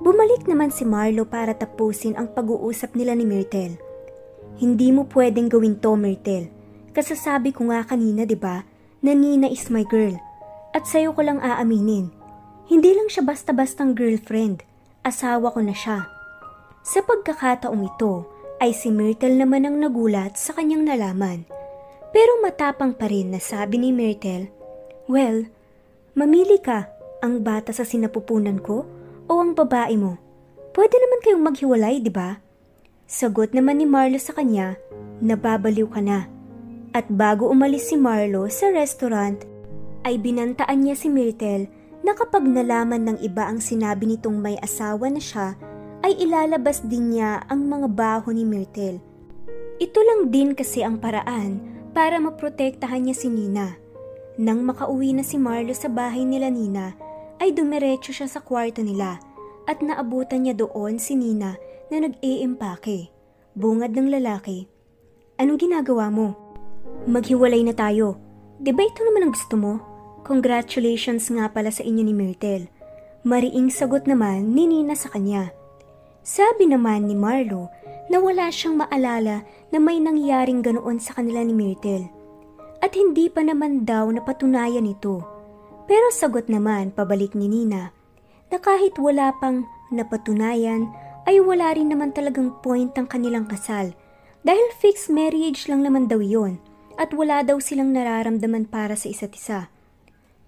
S1: Bumalik naman si Marlo para tapusin ang pag-uusap nila ni Myrtle. Hindi mo pwedeng gawin to, Myrtle. Kasasabi ko nga kanina, 'di ba, na Nina is my girl. At sa'yo ko lang aaminin. Hindi lang siya basta-bastang girlfriend asawa ko na siya. Sa pagkakataong ito ay si Myrtle naman ang nagulat sa kanyang nalaman. Pero matapang pa rin na sabi ni Myrtle, Well, mamili ka ang bata sa sinapupunan ko o ang babae mo. Pwede naman kayong maghiwalay, di ba? Sagot naman ni Marlo sa kanya, nababaliw ka na. At bago umalis si Marlo sa restaurant, ay binantaan niya si Myrtle na kapag nalaman ng iba ang sinabi nitong may asawa na siya, ay ilalabas din niya ang mga baho ni Myrtle. Ito lang din kasi ang paraan para maprotektahan niya si Nina. Nang makauwi na si Marlo sa bahay nila Nina, ay dumiretso siya sa kwarto nila at naabutan niya doon si Nina na nag-iimpake. Bungad ng lalaki. Anong ginagawa mo? Maghiwalay na tayo. Di ba ito naman ang gusto mo? Congratulations nga pala sa inyo ni Myrtle. Mariing sagot naman ni Nina sa kanya. Sabi naman ni Marlo na wala siyang maalala na may nangyaring ganoon sa kanila ni Myrtle. At hindi pa naman daw napatunayan ito. Pero sagot naman pabalik ni Nina na kahit wala pang napatunayan ay wala rin naman talagang point ang kanilang kasal dahil fixed marriage lang naman daw yon at wala daw silang nararamdaman para sa isa't isa.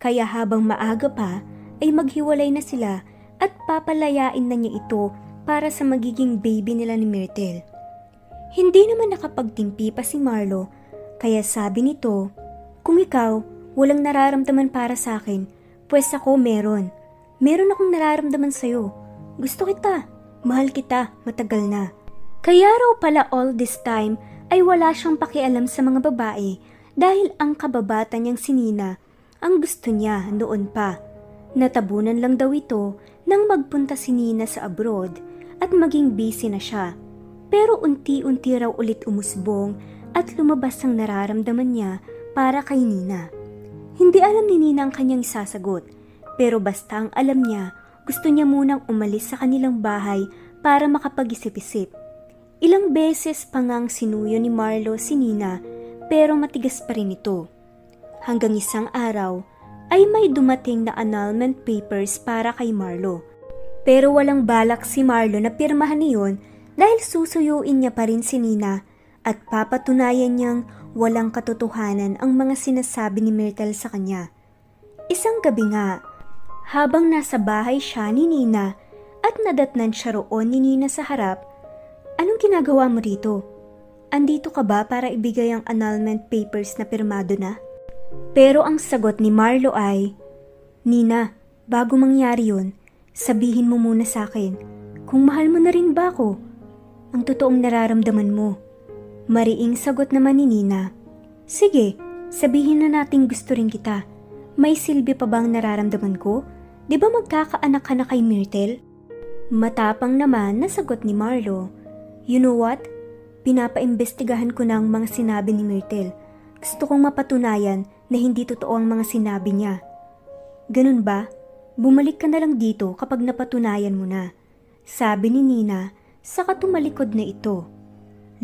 S1: Kaya habang maaga pa, ay maghiwalay na sila at papalayain na niya ito para sa magiging baby nila ni Myrtle. Hindi naman nakapagtimpi pa si Marlo, kaya sabi nito, Kung ikaw, walang nararamdaman para sa akin, pues ako meron. Meron akong nararamdaman sa'yo. Gusto kita, mahal kita, matagal na. Kaya raw pala all this time ay wala siyang pakialam sa mga babae dahil ang kababata niyang sinina ang gusto niya noon pa. Natabunan lang daw ito nang magpunta si Nina sa abroad at maging busy na siya. Pero unti-unti raw ulit umusbong at lumabas ang nararamdaman niya para kay Nina. Hindi alam ni Nina ang kanyang sasagot, pero basta ang alam niya, gusto niya munang umalis sa kanilang bahay para makapag-isip-isip. Ilang beses pa ngang sinuyo ni Marlo si Nina pero matigas pa rin ito. Hanggang isang araw ay may dumating na annulment papers para kay Marlo. Pero walang balak si Marlo na pirmahan niyon dahil susuyuin niya pa rin si Nina at papatunayan niyang walang katotohanan ang mga sinasabi ni Myrtle sa kanya. Isang gabi nga, habang nasa bahay siya ni Nina at nadatnan siya roon ni Nina sa harap, Anong ginagawa mo rito? Andito ka ba para ibigay ang annulment papers na pirmado na? Pero ang sagot ni Marlo ay, Nina, bago mangyari yun, sabihin mo muna sa akin, kung mahal mo na rin ba ako? Ang totoong nararamdaman mo. Mariing sagot naman ni Nina, Sige, sabihin na nating gusto rin kita. May silbi pa bang nararamdaman ko? Di ba magkakaanak ka na kay Myrtle? Matapang naman na sagot ni Marlo, You know what? Pinapaimbestigahan ko na ang mga sinabi ni Myrtle. Gusto kong mapatunayan na hindi totoo ang mga sinabi niya. Ganun ba? Bumalik ka na lang dito kapag napatunayan mo na. Sabi ni Nina sa katumalikod na ito.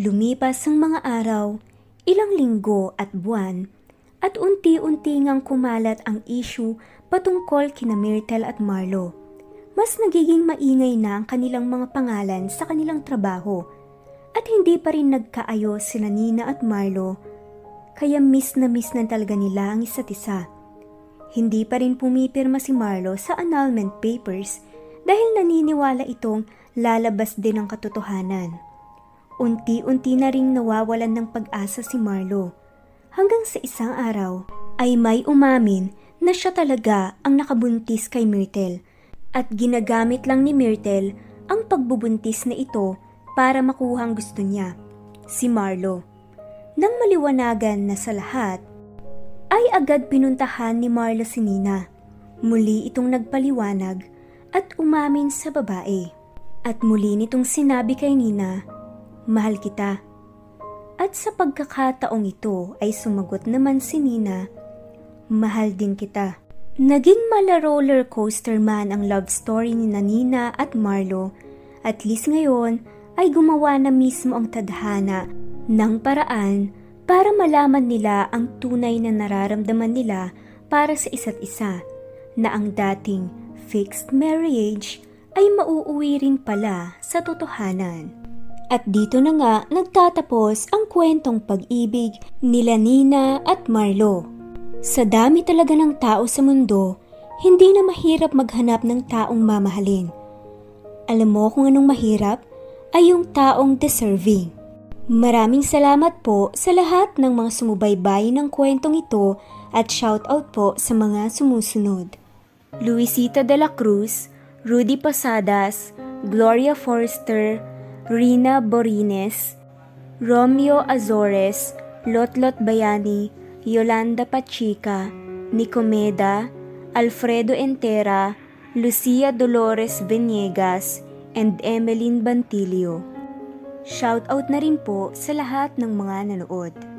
S1: Lumipas ang mga araw, ilang linggo at buwan, at unti-unti ngang kumalat ang issue patungkol kina Myrtle at Marlo. Mas nagiging maingay na ang kanilang mga pangalan sa kanilang trabaho at hindi pa rin nagkaayos sila Nina at Marlo kaya miss na miss na talaga nila ang isa't isa. Hindi pa rin pumipirma si Marlo sa annulment papers dahil naniniwala itong lalabas din ang katotohanan. Unti-unti na ring nawawalan ng pag-asa si Marlo hanggang sa isang araw ay may umamin na siya talaga ang nakabuntis kay Myrtle at ginagamit lang ni Myrtle ang pagbubuntis na ito para makuha ang gusto niya, si Marlo. Nang maliwanagan na sa lahat, ay agad pinuntahan ni Marlo si Nina. Muli itong nagpaliwanag at umamin sa babae. At muli nitong sinabi kay Nina, Mahal kita. At sa pagkakataong ito ay sumagot naman si Nina, Mahal din kita. Naging mala roller coaster man ang love story ni Nina at Marlo. At least ngayon ay gumawa na mismo ang tadhana ng paraan para malaman nila ang tunay na nararamdaman nila para sa isa't isa na ang dating fixed marriage ay mauuwi rin pala sa totohanan. At dito na nga nagtatapos ang kwentong pag-ibig nila Nina at Marlo. Sa dami talaga ng tao sa mundo, hindi na mahirap maghanap ng taong mamahalin. Alam mo kung anong mahirap? Ay yung taong deserving. Maraming salamat po sa lahat ng mga sumubaybay ng kwentong ito at shoutout po sa mga sumusunod. Luisita de la Cruz, Rudy Posadas, Gloria Forster, Rina Borines, Romeo Azores, Lotlot Bayani, Yolanda Pachica, Nicomeda, Alfredo Entera, Lucia Dolores Venegas, and Emeline Bantilio. Shoutout na rin po sa lahat ng mga nanood.